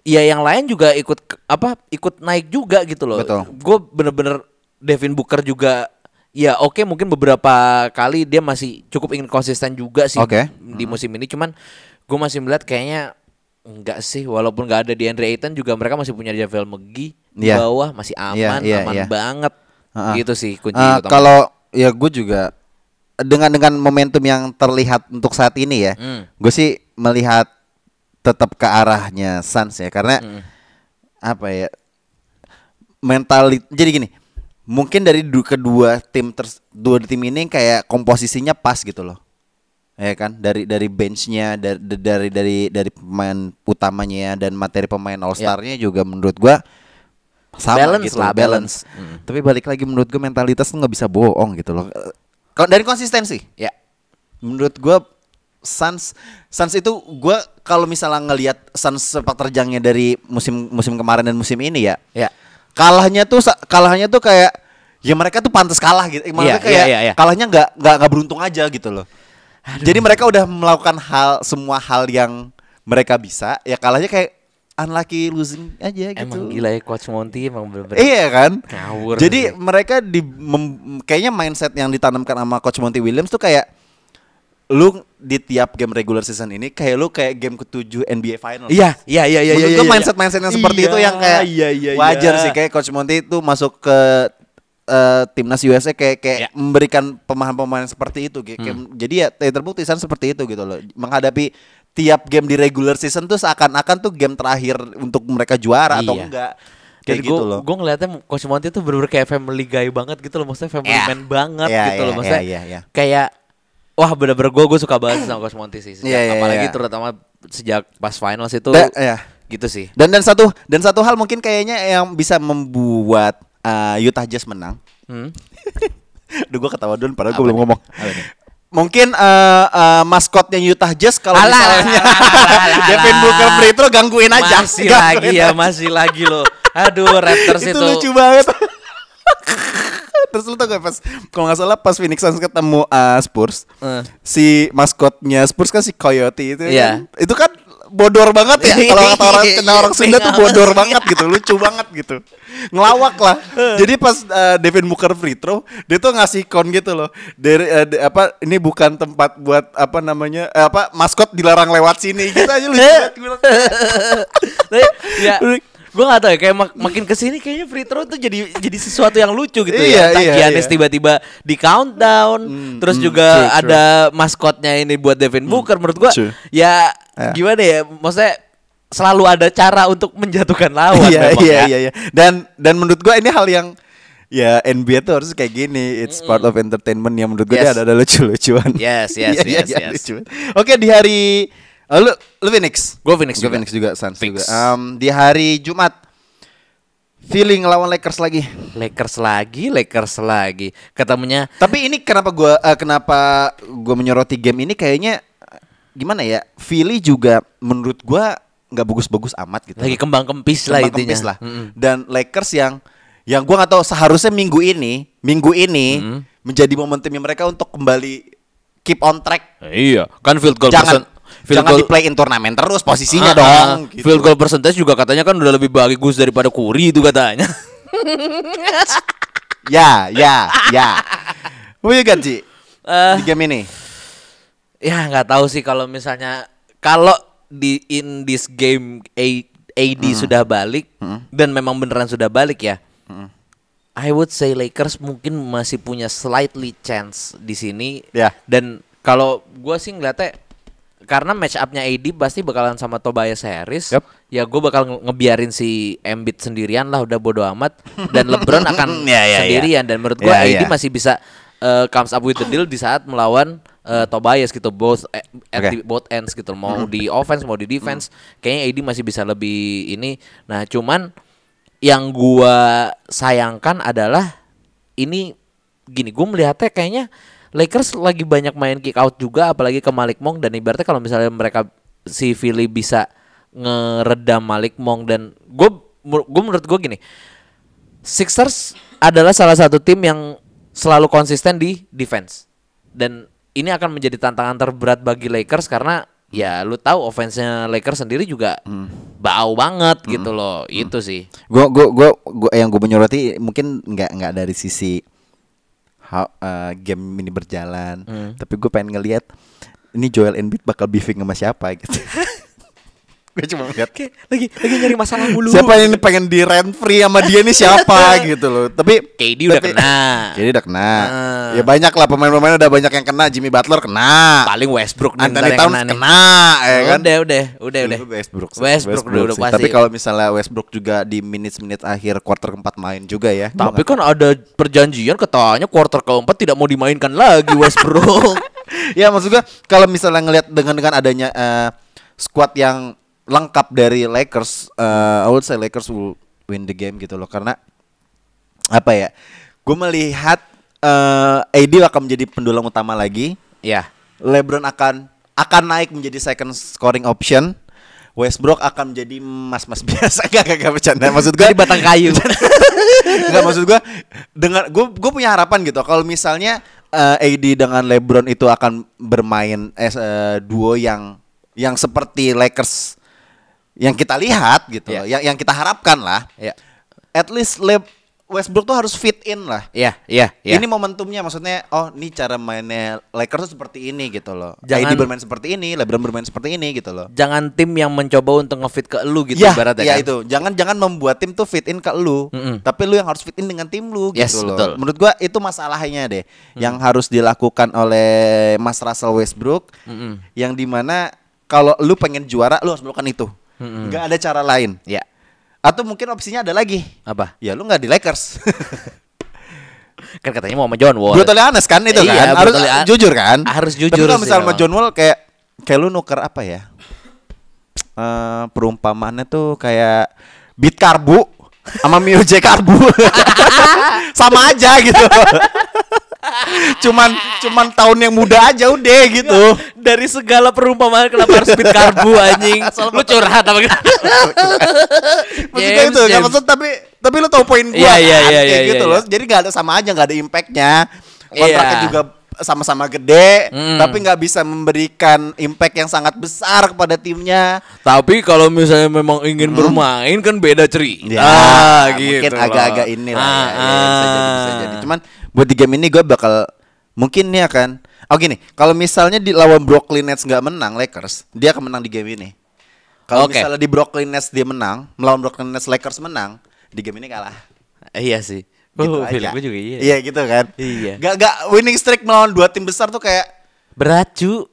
ya yang lain juga ikut apa? Ikut naik juga gitu loh. Gue bener-bener Devin Booker juga ya oke mungkin beberapa kali dia masih cukup ingin konsisten juga sih Oke. di musim ini cuman gue masih melihat kayaknya enggak sih walaupun nggak ada di Andre Ayton juga mereka masih punya Javel McGee di Iya. bawah masih aman Iya, iya, aman iya. banget Ha-ha. gitu sih kunci utama. kalau ya gue juga dengan dengan momentum yang terlihat untuk saat ini ya, Hmm. gue sih melihat tetap ke arahnya Suns ya karena Hmm. apa ya mentalit jadi gini mungkin dari du- kedua tim ters dua tim ini kayak komposisinya pas gitu loh. Ya kan dari dari benchnya dari dari dari dari pemain utamanya dan materi pemain All Star-nya juga menurut gua sama Balance gitu lah, balance. balance. Tapi balik lagi menurut gua mentalitas tuh nggak bisa bohong gitu loh. Kalau dari konsistensi, Ya. menurut gua Suns Suns itu gua kalau misalnya ngelihat Suns sepak terjangnya dari musim musim kemarin dan musim ini ya Ya. Kalahnya tuh kalahnya tuh kayak ya mereka tuh pantas kalah gitu. Maksudnya Iya, kayak iya, iya, iya. kalahnya nggak nggak nggak beruntung aja gitu loh. Jadi mereka udah melakukan hal semua hal yang mereka bisa, ya kalahnya kayak unlucky losing aja gitu. Emang gila ya Coach Monty emang bener-bener Iya kan? Ngawur Jadi sih. mereka di mem- kayaknya mindset yang ditanamkan sama coach Monty Williams tuh kayak lu di tiap game regular season ini kayak lu kayak game ketujuh NBA Finals. Iya, iya, iya, iya, Menurut iya. gua iya. mindset-mindset yang seperti itu yang kayak iya, iya, wajar iya. sih kayak coach Monty itu masuk ke eh, timnas USA kayak kayak Ya. memberikan pemahaman-pemahaman seperti itu kayak, kayak- jadi ya, terbukti Suns seperti itu gitu loh menghadapi tiap game di regular season tuh seakan-akan tuh game terakhir untuk mereka juara atau Iya. enggak Jadi kayak gitu gue loh gue ngeliatnya Coach Monty tuh bener-bener kayak family guy banget gitu loh Maksudnya family Iya. man banget Iya, gitu iya, loh Maksudnya iya, iya, iya. kayak Wah bener-bener gue gue suka banget sama Coach Monty sih sejak, Iya, iya, Apalagi iya. terutama sejak pas finals itu Da- iya. Gitu sih Dan dan satu dan satu hal mungkin kayaknya yang bisa membuat uh, Utah Jazz menang. hmm? Duh gua ketawa dulu padahal gue belum ngomong. Mungkin uh, uh, maskotnya Utah Jazz kalau misalnya Devin. Booker free throw gangguin aja. Masih Gangguin lagi ya aja. Masih lagi loh Aduh Raptors itu, itu, lucu banget. Terus lu tau gak pas kalau nggak salah pas Phoenix Suns ketemu uh, Spurs, Eh. si maskotnya Spurs kan si Coyote itu Iya. kan. Itu kan bodor banget ya kalau kata orang kena orang Sunda tuh bodor banget gitu, lucu banget gitu. Ngelawak lah. Jadi pas uh, Devin Booker free throw, dia tuh ngasih kon gitu loh. Dari uh, de- apa ini bukan tempat buat apa namanya eh, apa maskot dilarang lewat sini gitu aja lucu banget. Bilang, Tapi, ya gue gak tau ya kayak mak- makin ke sini kayaknya free throw tuh jadi jadi sesuatu yang lucu gitu Iya, ya. Entah iya, Giannis iya. tiba-tiba di countdown, terus hmm, juga true, true. ada maskotnya ini buat Devin Booker. Menurut gue ya Ya. gimana ya, maksudnya selalu ada cara untuk menjatuhkan lawan. iya memang iya ya. iya iya. Dan dan menurut gua ini hal yang ya NBA tuh harus kayak gini. It's part of entertainment yang menurut gua Yes. ada ada lucu-lucuan. Yes, yes, Iya, iya, yes, iya, yes. lucu. Oke di hari oh, lu lu Phoenix. Gua Phoenix juga. Phoenix juga Suns juga. Um, di hari Jumat feeling lawan Lakers lagi. Lakers lagi, Lakers lagi. Ketemunya Tapi ini kenapa gua eh, kenapa gua menyoroti game ini kayaknya gimana ya? Philly juga menurut gua nggak bagus-bagus amat gitu. lagi kembang kempis lah intinya. kempis lah. Mm-mm. Dan Lakers yang yang gua nggak tahu seharusnya minggu ini, minggu ini Mm. menjadi momentumnya mereka untuk kembali keep on track. Iya, kan field goal jangan field jangan goal- di play in turnamen terus posisinya Ah, dong. ah. gitu. Field goal percentage juga katanya kan udah lebih bagus daripada Curry itu katanya. Ya, ya, ya. Who you got, Ji? Eh. di game ini. ya nggak tahu sih kalau misalnya kalau di in this game A- AD sudah balik dan memang beneran sudah balik ya. I would say Lakers mungkin masih punya slightly chance di sini. Ya. Dan kalau gua sih ngeliatnya karena match up-nya AD pasti bakalan sama Tobias Harris. Yup. Ya gue bakal nge- ngebiarin si Embiid sendirian lah udah bodo amat. Dan LeBron akan Ya, ya, ya. sendirian. Dan menurut gua Ya, AD ya. masih bisa uh, comes up with the deal di saat melawan uh, Tobias gitu. Both eh, at the- both ends gitu mau di offense mau di defense. Kayaknya AD masih bisa lebih ini. Nah cuman yang gua sayangkan adalah ini gini gue melihatnya kayaknya Lakers lagi banyak main kick out juga apalagi ke Malik Monk. Dan ibaratnya kalau misalnya mereka si Philly bisa ngeredam Malik Monk dan gue gue menurut gue gini Sixers adalah salah satu tim yang selalu konsisten di defense. Dan ini akan menjadi tantangan terberat bagi Lakers karena ya lu tahu offense-nya Lakers sendiri juga bau banget gitu loh. Itu sih. Gua gua, gua yang gue menyoroti mungkin nggak nggak dari sisi how, uh, game ini berjalan, Hmm. tapi gue pengen ngelihat ini Joel Embiid bakal beefing sama siapa gitu. gue cuma lihat Kayak lagi lagi nyari masalah mulu. siapa yang pengen di rent free sama dia nih siapa gitu loh. Tapi KD udah tapi- kena. KD udah kena. Ah. Ya banyak lah pemain-pemain udah banyak yang kena. Jimmy Butler kena. Paling Westbrook nih Anthony Towns kena kena, ya kan? Udah, udah, udah, udah. Westbrook, sih. Westbrook, dulu udah sih. pasti. Tapi kalau misalnya Westbrook juga di menit-menit akhir quarter keempat main juga ya. Tapi kan ada perjanjian katanya quarter keempat tidak mau dimainkan lagi Westbrook. ya maksud gua kalau misalnya ngelihat dengan dengan adanya eh, squad yang lengkap dari Lakers, eh, I would say Lakers will win the game gitu loh karena apa ya? Gue melihat eh, AD akan menjadi pendulang utama lagi. ya. LeBron akan akan naik menjadi second scoring option. Westbrook akan menjadi mas-mas biasa gak gak gak bercanda maksud gue Jadi batang kayu. Enggak maksud gua dengan gue gue punya harapan gitu kalau misalnya eh, AD dengan LeBron itu akan bermain as eh, duo yang yang seperti Lakers yang kita lihat gitu Iya. loh, yang yang kita harapkan lah. Ya. At least Le Westbrook tuh harus fit in lah. Ya, ya, ya. Ini momentumnya maksudnya oh ini cara mainnya Lakers tuh seperti ini gitu loh. Jangan- AD bermain seperti ini, LeBron bermain seperti ini gitu loh. Jangan tim yang mencoba untuk ngefit ke lu gitu ya, ibaratnya ya kan. itu. Jangan jangan membuat tim tuh fit in ke lu. Mm-mm. Tapi lu yang harus fit in dengan tim lu Yes, gitu loh. betul. Menurut gua itu masalahnya deh yang harus dilakukan oleh Mas Russell Westbrook Mm-mm. yang di mana kalau lu pengen juara lu harus melakukan itu. Nggak ada cara lain. Ya. Atau mungkin opsinya ada lagi. Apa? Ya lu nggak di Lakers. Kan katanya mau sama John Wall. Brutally honest kan itu Iya, kan. Harus brutally hon- jujur kan? harus Tapi jujur kalau sih misalnya sama. John Wall kayak kayak lu nuker apa ya? Eh perumpamaannya tuh kayak beat karbu sama Mio J karbu. sama aja gitu. Cuman cuman tahun yang muda aja udah gitu. Dari segala perumpamaan kenapa harus speed karbu anjing? lu curhat apa gitu? Maksudnya itu nggak maksud tapi tapi lu tau poin gua Iya, iya, kan? iya, Kayak iya, gitu iya. loh. Jadi nggak ada sama aja nggak ada impactnya. Kontraknya Iya. juga sama-sama gede, Mm. tapi nggak bisa memberikan impact yang sangat besar kepada timnya. Tapi kalau misalnya memang ingin bermain kan beda cerita. Ya, ah, gitu. mungkin agak-agak ini lah. Ah, ya, ya, bisa jadi, bisa ah. jadi. Cuman buat di game ini gue bakal mungkin nih akan. Oh gini, kalau misalnya di lawan Brooklyn Nets nggak menang Lakers, dia akan menang di game ini. Kalau Oke. misalnya di Brooklyn Nets dia menang, melawan Brooklyn Nets Lakers menang, di game ini kalah. Iya sih. Gitu Oh, aja. gue juga iya. Iya gitu kan. Iya. Gak gak winning streak melawan dua tim besar tuh kayak Berat cu.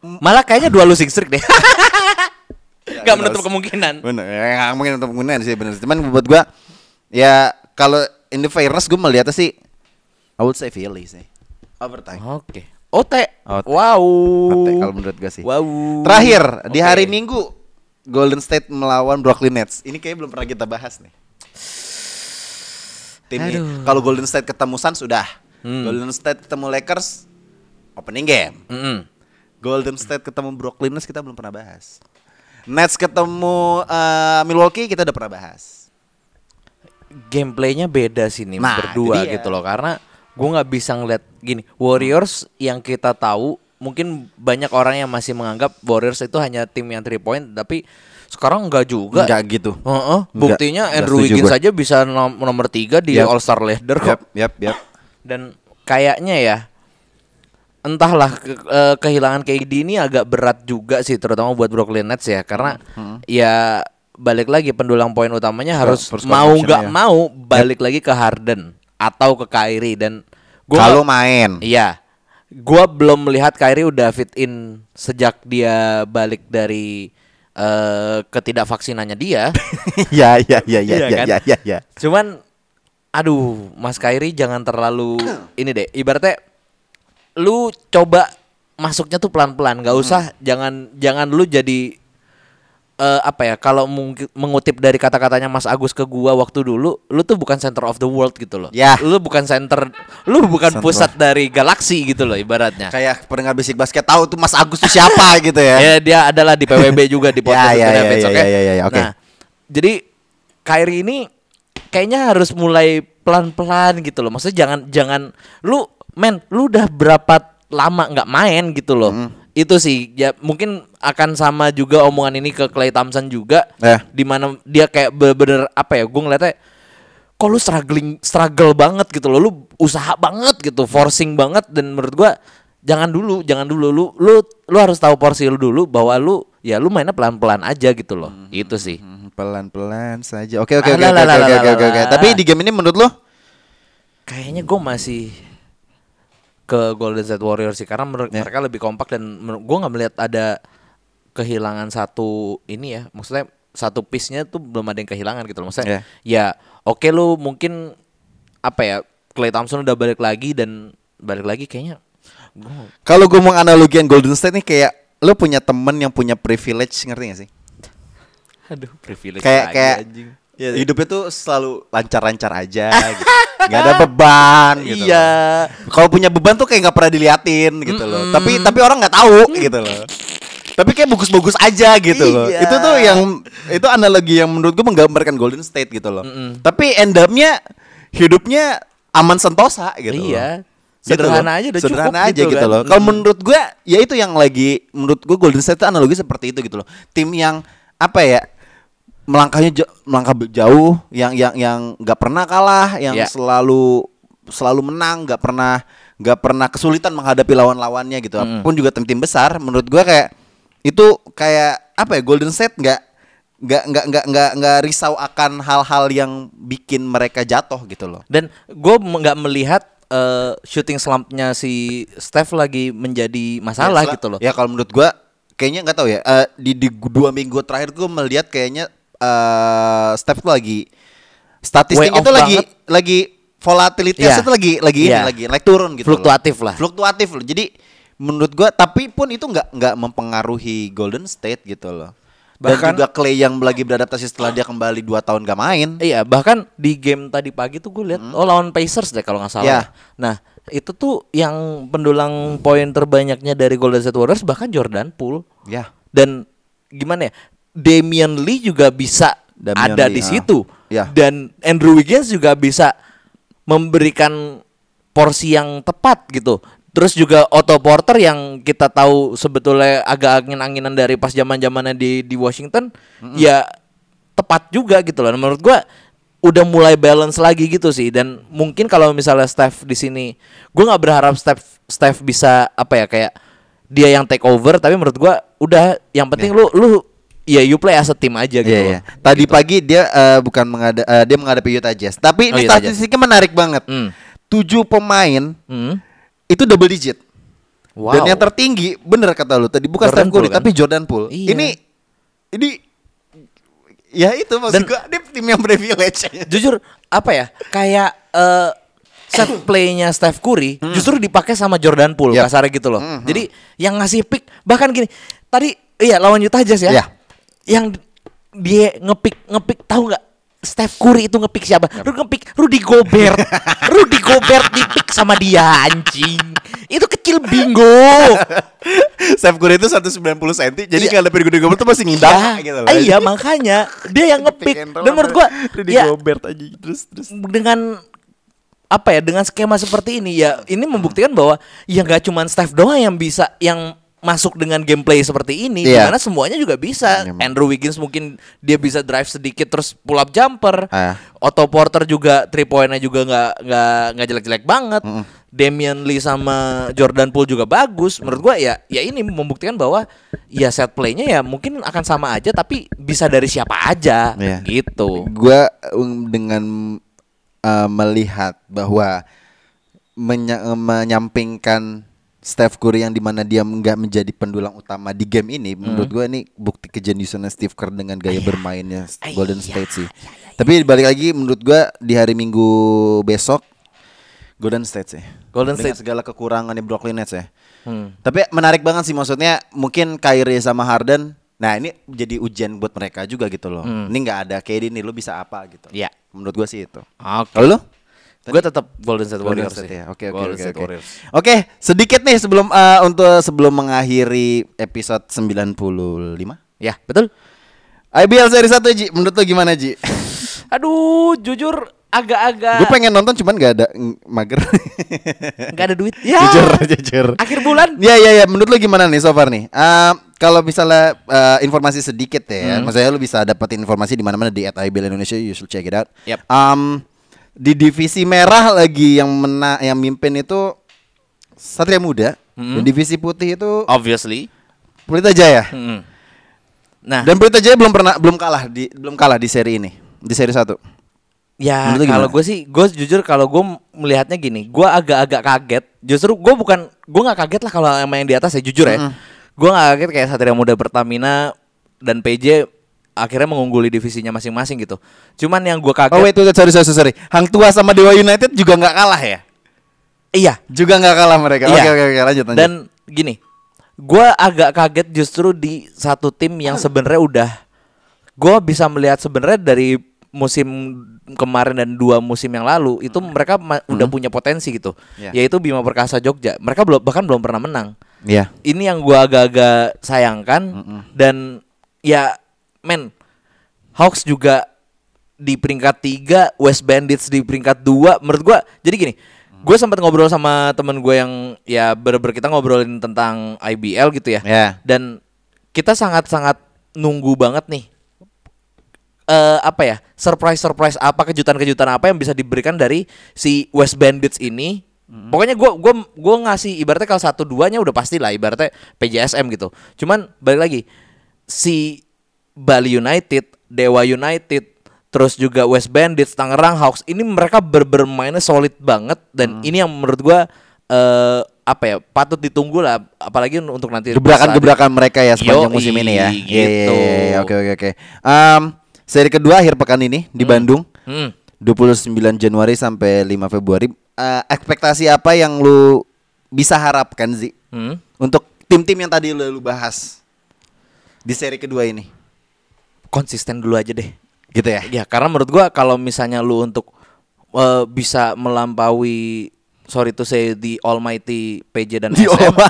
Malah kayaknya dua losing streak deh. Gak menutup kemungkinan. Bener, ya, nggak mungkin untuk penggunaan sih bener. Cuman buat gua ya kalau in the fairness gue melihatnya sih I would say Philly sih. Overtime. Oke. OT. OT. Wow. OT kalau menurut gua sih. Wow. Terakhir di Oke. hari Minggu Golden State melawan Brooklyn Nets. Ini kayaknya belum pernah kita bahas nih. Tim ini kalau Golden State ketemu Suns sudah. Hmm. Golden State ketemu Lakers opening game. Mm-mm. Golden State ketemu Brooklyn Nets kita belum pernah bahas. Nets ketemu eh, Milwaukee kita udah pernah bahas. Gameplaynya beda sih nih Nah, berdua gitu loh karena gue nggak bisa ngeliat gini Warriors yang kita tahu mungkin banyak orang yang masih menganggap Warriors itu hanya tim yang three point tapi sekarang enggak juga. Enggak gitu. Heeh, Enggak, buktinya enggak Andrew Wiggins saja bisa nom- nomor tiga di Yap. All Star ladder kok. Yap, yap, yap. Dan kayaknya ya entahlah ke- eh, kehilangan KD ini agak berat juga sih terutama buat Brooklyn Nets ya karena Hmm. ya balik lagi pendulang poin utamanya harus mau nggak ya. mau balik lagi ke Harden atau ke Kyrie dan gua Kalau main. Iya. Gua belum melihat Kyrie udah fit in sejak dia balik dari eh ketidakvaksinannya dia. ya, ya, ya, ya, ya, kan? ya, ya, ya. Cuman aduh, Mas Kyrie jangan terlalu ini deh. Ibaratnya lu coba masuknya tuh pelan-pelan, nggak usah jangan jangan lu jadi eh apa ya kalau mengutip dari kata-katanya Mas Agus ke gua waktu dulu, lu tuh bukan center of the world gitu loh. Ya. Lu bukan center, lu bukan Center. pusat dari galaksi gitu loh ibaratnya. Kayak pendengar basic basket tahu tuh Mas Agus tuh siapa gitu ya. Ya dia adalah di PWB juga di podcast Ya, ya, ya, ya, oke? ya, ya, ya, oke. Nah, jadi Kyrie ini kayaknya harus mulai pelan-pelan gitu loh. Maksudnya jangan jangan lu men, lu udah berapa lama nggak main gitu loh. Itu sih ya mungkin akan sama juga omongan ini ke Clay Thompson juga Eh. di mana dia kayak bener-bener apa ya gue ngeliatnya kok lu struggling struggle banget gitu loh lu usaha banget gitu forcing banget dan menurut gua jangan dulu jangan dulu lu lu lu harus tahu porsi lu dulu bahwa lu ya lu mainnya pelan-pelan aja gitu loh. Itu sih. Hmm, Pelan-pelan saja. Oke oke oke Alah, oke oke oke oke. Tapi di game ini menurut lo? Kayaknya gue masih ke Golden State Warriors sih karena menurut Ya. mereka lebih kompak dan gue nggak melihat ada kehilangan satu ini ya maksudnya satu piece-nya tuh belum ada yang kehilangan gitu loh maksudnya ya oke lu mungkin apa ya Clay Thompson udah balik lagi dan balik lagi kayaknya gua Kalau gue mau analogian Golden State nih kayak lo punya temen yang punya privilege ngerti gak sih? aduh privilege Kayak kayak anjing. Hidupnya tuh selalu lancar-lancar aja gitu. Gak ada beban gitu. iya loh. Kalau punya beban tuh kayak nggak pernah diliatin gitu loh. Tapi tapi orang nggak tahu gitu loh. Tapi kayak bagus-bagus aja gitu loh. Iya. Itu tuh yang itu analogi yang menurut gue menggambarkan Golden State gitu loh. Mm-mm. Tapi end up-nya hidupnya aman sentosa gitu Iya. loh. Gitu Sederhana loh. aja udah Sederhana cukup aja gitu gitu, kan. loh. Kalau Mm. menurut gue ya itu yang lagi menurut gue Golden State itu analogi seperti itu gitu loh. Tim yang apa ya? Melangkahnya ja- melangkah jauh yang yang yang nggak pernah kalah yang Ya. selalu selalu menang nggak pernah nggak pernah kesulitan menghadapi lawan-lawannya gitu Mm. pun juga tim-tim besar menurut gua kayak itu kayak apa ya Golden State nggak nggak nggak nggak nggak nggak risau akan hal-hal yang bikin mereka jatuh gitu loh Dan gue nggak melihat eh, shooting slumpnya si Steph lagi menjadi masalah Ya, gitu loh. ya kalau menurut gua kayaknya nggak tahu ya eh, di di dua minggu terakhir gua melihat kayaknya eh Steph tuh lagi statistiknya Way itu lagi banget. lagi volatilitasnya Iya. itu lagi lagi ini Iya. lagi naik turun gitu loh. Fluktuatif lah. fluktuatif loh jadi menurut gua tapi pun itu nggak nggak mempengaruhi Golden State gitu loh dan Bahkan- juga Clay yang lagi beradaptasi setelah dia kembali dua tahun gak main Iya, bahkan di game tadi pagi tuh gue lihat oh lawan Pacers deh kalau nggak salah. Ya. Nah, itu tuh yang pendulang poin terbanyaknya dari Golden State Warriors bahkan Jordan Poole. ya Dan gimana ya? Damian Lee juga bisa Damian ada Lee, di ah. situ. Ya. Dan Andrew Wiggins juga bisa memberikan porsi yang tepat gitu. Terus juga Otto Porter yang kita tahu sebetulnya agak angin-anginan dari pas zaman-zamannya di di Washington, ya tepat juga gitu loh. Menurut gua udah mulai balance lagi gitu sih dan mungkin kalau misalnya Steph di sini, gua nggak berharap Steph Steph bisa apa ya kayak dia yang take over, tapi menurut gua udah yang penting lu lu ya you play as a team aja gitu. Iya, loh. iya. Tadi Gitu. pagi dia eh, bukan mengada eh, dia menghadapi Utah Jazz. Tapi Oh, ini Utah Jazz. statistiknya menarik banget. Hmm. Tujuh pemain Hmm. itu double digit. Wow. Dan yang tertinggi bener kata lu tadi bukan Jordan Steph Curry kan? tapi Jordan Poole. Iya. Ini ini ya itu maksud Dan- gua dia tim yang privilege. jujur apa ya kayak eh set playnya Steph Curry justru dipakai sama Jordan Poole Yap. kasarnya gitu loh. Jadi yang ngasih pick bahkan gini tadi iya lawan Utah Jazz ya. Iya. Yang dia ngepick ngepick tahu nggak Steph Curry itu ngepick siapa? Lu ngepick Rudy Gobert. Rudy Gobert dipick sama dia anjing. Itu kecil bingo. Steph Curry itu 190 cm jadi Iya. kalau Rudy Gobert tuh masih ngindang Ya, gitu loh. Iya makanya dia yang ngepick. Dan menurut gua Rudy ya Gobert aja terus terus dengan apa ya dengan skema seperti ini ya ini membuktikan bahwa ya nggak cuman Steph doang yang bisa yang masuk dengan gameplay seperti ini Iya. di mana semuanya juga bisa Memang. Andrew Wiggins mungkin dia bisa drive sedikit terus pull up jumper Ah. Otto Porter juga three pointnya juga nggak nggak nggak jelek-jelek banget Damian Lee sama Jordan Poole juga bagus menurut gua ya ya ini membuktikan bahwa ya set playnya ya mungkin akan sama aja tapi bisa dari siapa aja Iya. gitu Gua um, dengan uh, melihat bahwa menya- menyampingkan Steph Curry yang di mana dia nggak menjadi pendulang utama di game ini, menurut gue ini bukti kejeniusan Steve Kerr dengan gaya bermainnya Golden State sih. Tapi balik lagi, menurut gue di hari Minggu besok Golden State sih. Golden Dengan State. segala kekurangannya Brooklyn Nets ya. Hmm. Tapi menarik banget sih maksudnya mungkin Kyrie sama Harden. Nah ini jadi ujian buat mereka juga gitu loh. Hmm. Ini nggak ada KD nih, lu bisa apa gitu. Ya. Menurut gua sih itu. Oke. Kalau lu? Gue tetap Golden State Golden Warriors State sih. ya. Oke oke Golden oke. State oke. Oke, sedikit nih sebelum eh, untuk sebelum mengakhiri episode 95. Ya, betul. IBL seri 1 Ji, menurut lu gimana Ji? Aduh, jujur agak-agak Gue pengen nonton cuman gak ada mager. nggak ada duit. Ya. jujur, jujur. Akhir bulan. Ya ya ya, menurut lu gimana nih so far nih? Eh, kalau misalnya eh, informasi sedikit ya, maksudnya lu bisa dapetin informasi di mana-mana di @ibl Indonesia, you should check it out. Yep. Um, di divisi merah lagi yang mena yang mimpin itu Satria Muda, dan divisi putih itu Obviously. Pelita Jaya. Mm-mm. Nah. Dan Pelita Jaya belum pernah belum kalah di belum kalah di seri ini. Di seri 1. Ya kalau gue sih, gue jujur kalau gue melihatnya gini, gue agak-agak kaget. Justru gue bukan, gue nggak kaget lah kalau sama yang di atas ya jujur ya. Gue nggak kaget kayak Satria Muda Pertamina dan PJ akhirnya mengungguli divisinya masing-masing gitu. Cuman yang gue kaget, Oh wait, wait, sorry, sorry, sorry. Hang Tua sama Dewa United juga nggak kalah ya? iya. Juga nggak kalah mereka. Oke, Iya. oke, oke, lanjut, lanjut. Dan gini, gue agak kaget justru di satu tim yang sebenarnya udah, gue bisa melihat sebenarnya dari musim kemarin dan dua musim yang lalu itu mereka ma- udah punya potensi gitu, Iya. yaitu Bima Perkasa Jogja. Mereka belum bahkan belum pernah menang. Iya. Ini yang gue agak-agak sayangkan dan ya men Hawks juga di peringkat tiga, West Bandits di peringkat dua. Menurut gua, jadi gini, gue sempat ngobrol sama temen gue yang ya ber-ber kita ngobrolin tentang IBL gitu ya. Ya. Dan kita sangat-sangat nunggu banget nih. eh apa ya surprise surprise apa kejutan-kejutan apa yang bisa diberikan dari si West Bandits ini pokoknya gue gua gua ngasih ibaratnya kalau satu duanya udah pasti lah ibaratnya PJSM gitu cuman balik lagi si Bali United Dewa United terus juga West Bandits Tangerang Hawks ini mereka ber bermainnya solid banget dan ini yang menurut gue eh apa ya patut ditunggu lah apalagi untuk nanti Gebrakan-gebrakan mereka ya sepanjang Yoi, musim ini ya. Iya, gitu. iya, iya, Oke, oke, oke. Seri kedua akhir pekan ini di Bandung. Hmm. 29 Januari sampai 5 Februari. Eh, ekspektasi apa yang lu bisa harapkan Zi Hmm. untuk tim-tim yang tadi lu, lu bahas di seri kedua ini? Konsisten dulu aja deh Gitu ya. Ya karena menurut gua kalau misalnya lu untuk eh, bisa melampaui sorry to say the almighty PJ dan Di SM.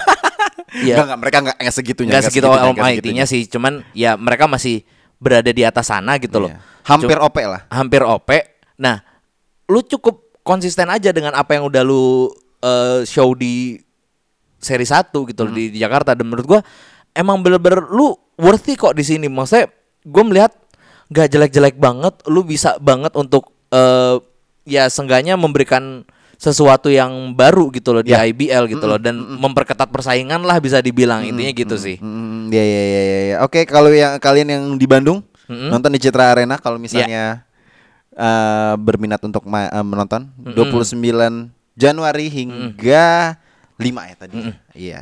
Iya. Enggak, enggak, mereka enggak enggak segitunya. Nggak enggak segitu almighty-nya sih, cuman ya mereka masih berada di atas sana gitu loh. Iya. Hampir Cum- OP lah. Hampir OP. Nah, lu cukup konsisten aja dengan apa yang udah lu eh, show di seri 1 gitu loh di, di Jakarta dan menurut gua emang bener-bener lu worthy kok di sini. Maksudnya gua melihat gak jelek-jelek banget, lu bisa banget untuk eh, ya seenggaknya memberikan sesuatu yang baru gitu loh di Ya. IBL gitu loh dan memperketat persaingan lah bisa dibilang intinya gitu sih. Hmm, ya ya ya ya. ya. Oke, kalau yang kalian yang di Bandung Mm-mm. nonton di Citra Arena kalau Ya. misalnya eh, berminat untuk eh, menonton 29 Januari hingga 5 ya tadi. Iya.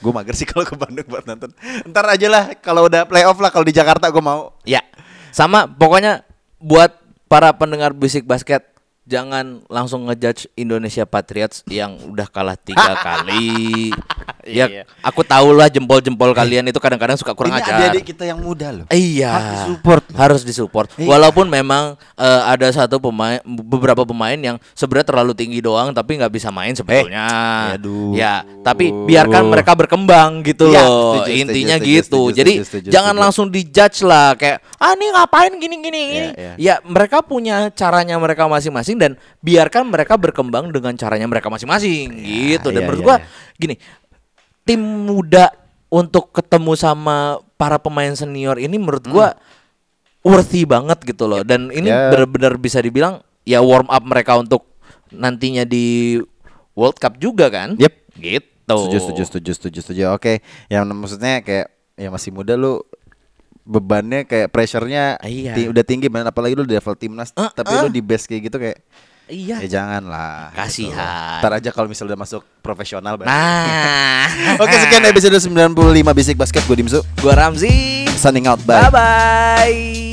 Gue mager sih kalau ke Bandung buat nonton. Ntar aja lah kalau udah playoff lah kalau di Jakarta gue mau. Ya, sama pokoknya buat para pendengar bisik basket jangan langsung ngejudge Indonesia Patriots yang udah kalah tiga kali. Iya, ya, aku tahu lah jempol-jempol kalian itu kadang-kadang suka kurang Ini ajar. adik-adik kita yang muda loh. Iya, Harus disupport. harus disupport. Iya. Walaupun memang eh, ada satu pemain, beberapa pemain yang sebenarnya terlalu tinggi doang, tapi nggak bisa main sebetulnya. aduh. Ya, tapi biarkan mereka berkembang gitu Iya, loh. setuju, Intinya setuju, gitu. setuju, Jadi setuju, setuju, jangan setuju. langsung dijudge lah kayak ah ini ngapain gini gini. Iya, gini." iya. Ya mereka punya caranya mereka masing-masing dan biarkan mereka berkembang dengan caranya mereka masing-masing gitu. Dan iya, menurut iya, gua iya. gini, tim muda untuk ketemu sama para pemain senior ini menurut gua worthy banget gitu loh. Dan ini Ya. benar-benar bisa dibilang ya warm up mereka untuk nantinya di World Cup juga kan? Yep. Gitu. Setuju, setuju, setuju, setuju, setuju. Oke, yang maksudnya kayak ya masih muda lu bebannya kayak pressure-nya Iya. ti- udah tinggi banget apalagi lu di level timnas Eh, tapi eh. lu di base kayak gitu kayak Iya. ya jangan lah. Kasihan. Ntar aja kalau misalnya udah masuk profesional. Nah. Oke, sekian episode 95 Bisik Basket gue Dimsu. Gua Ramzi. Signing out, bye. Bye bye.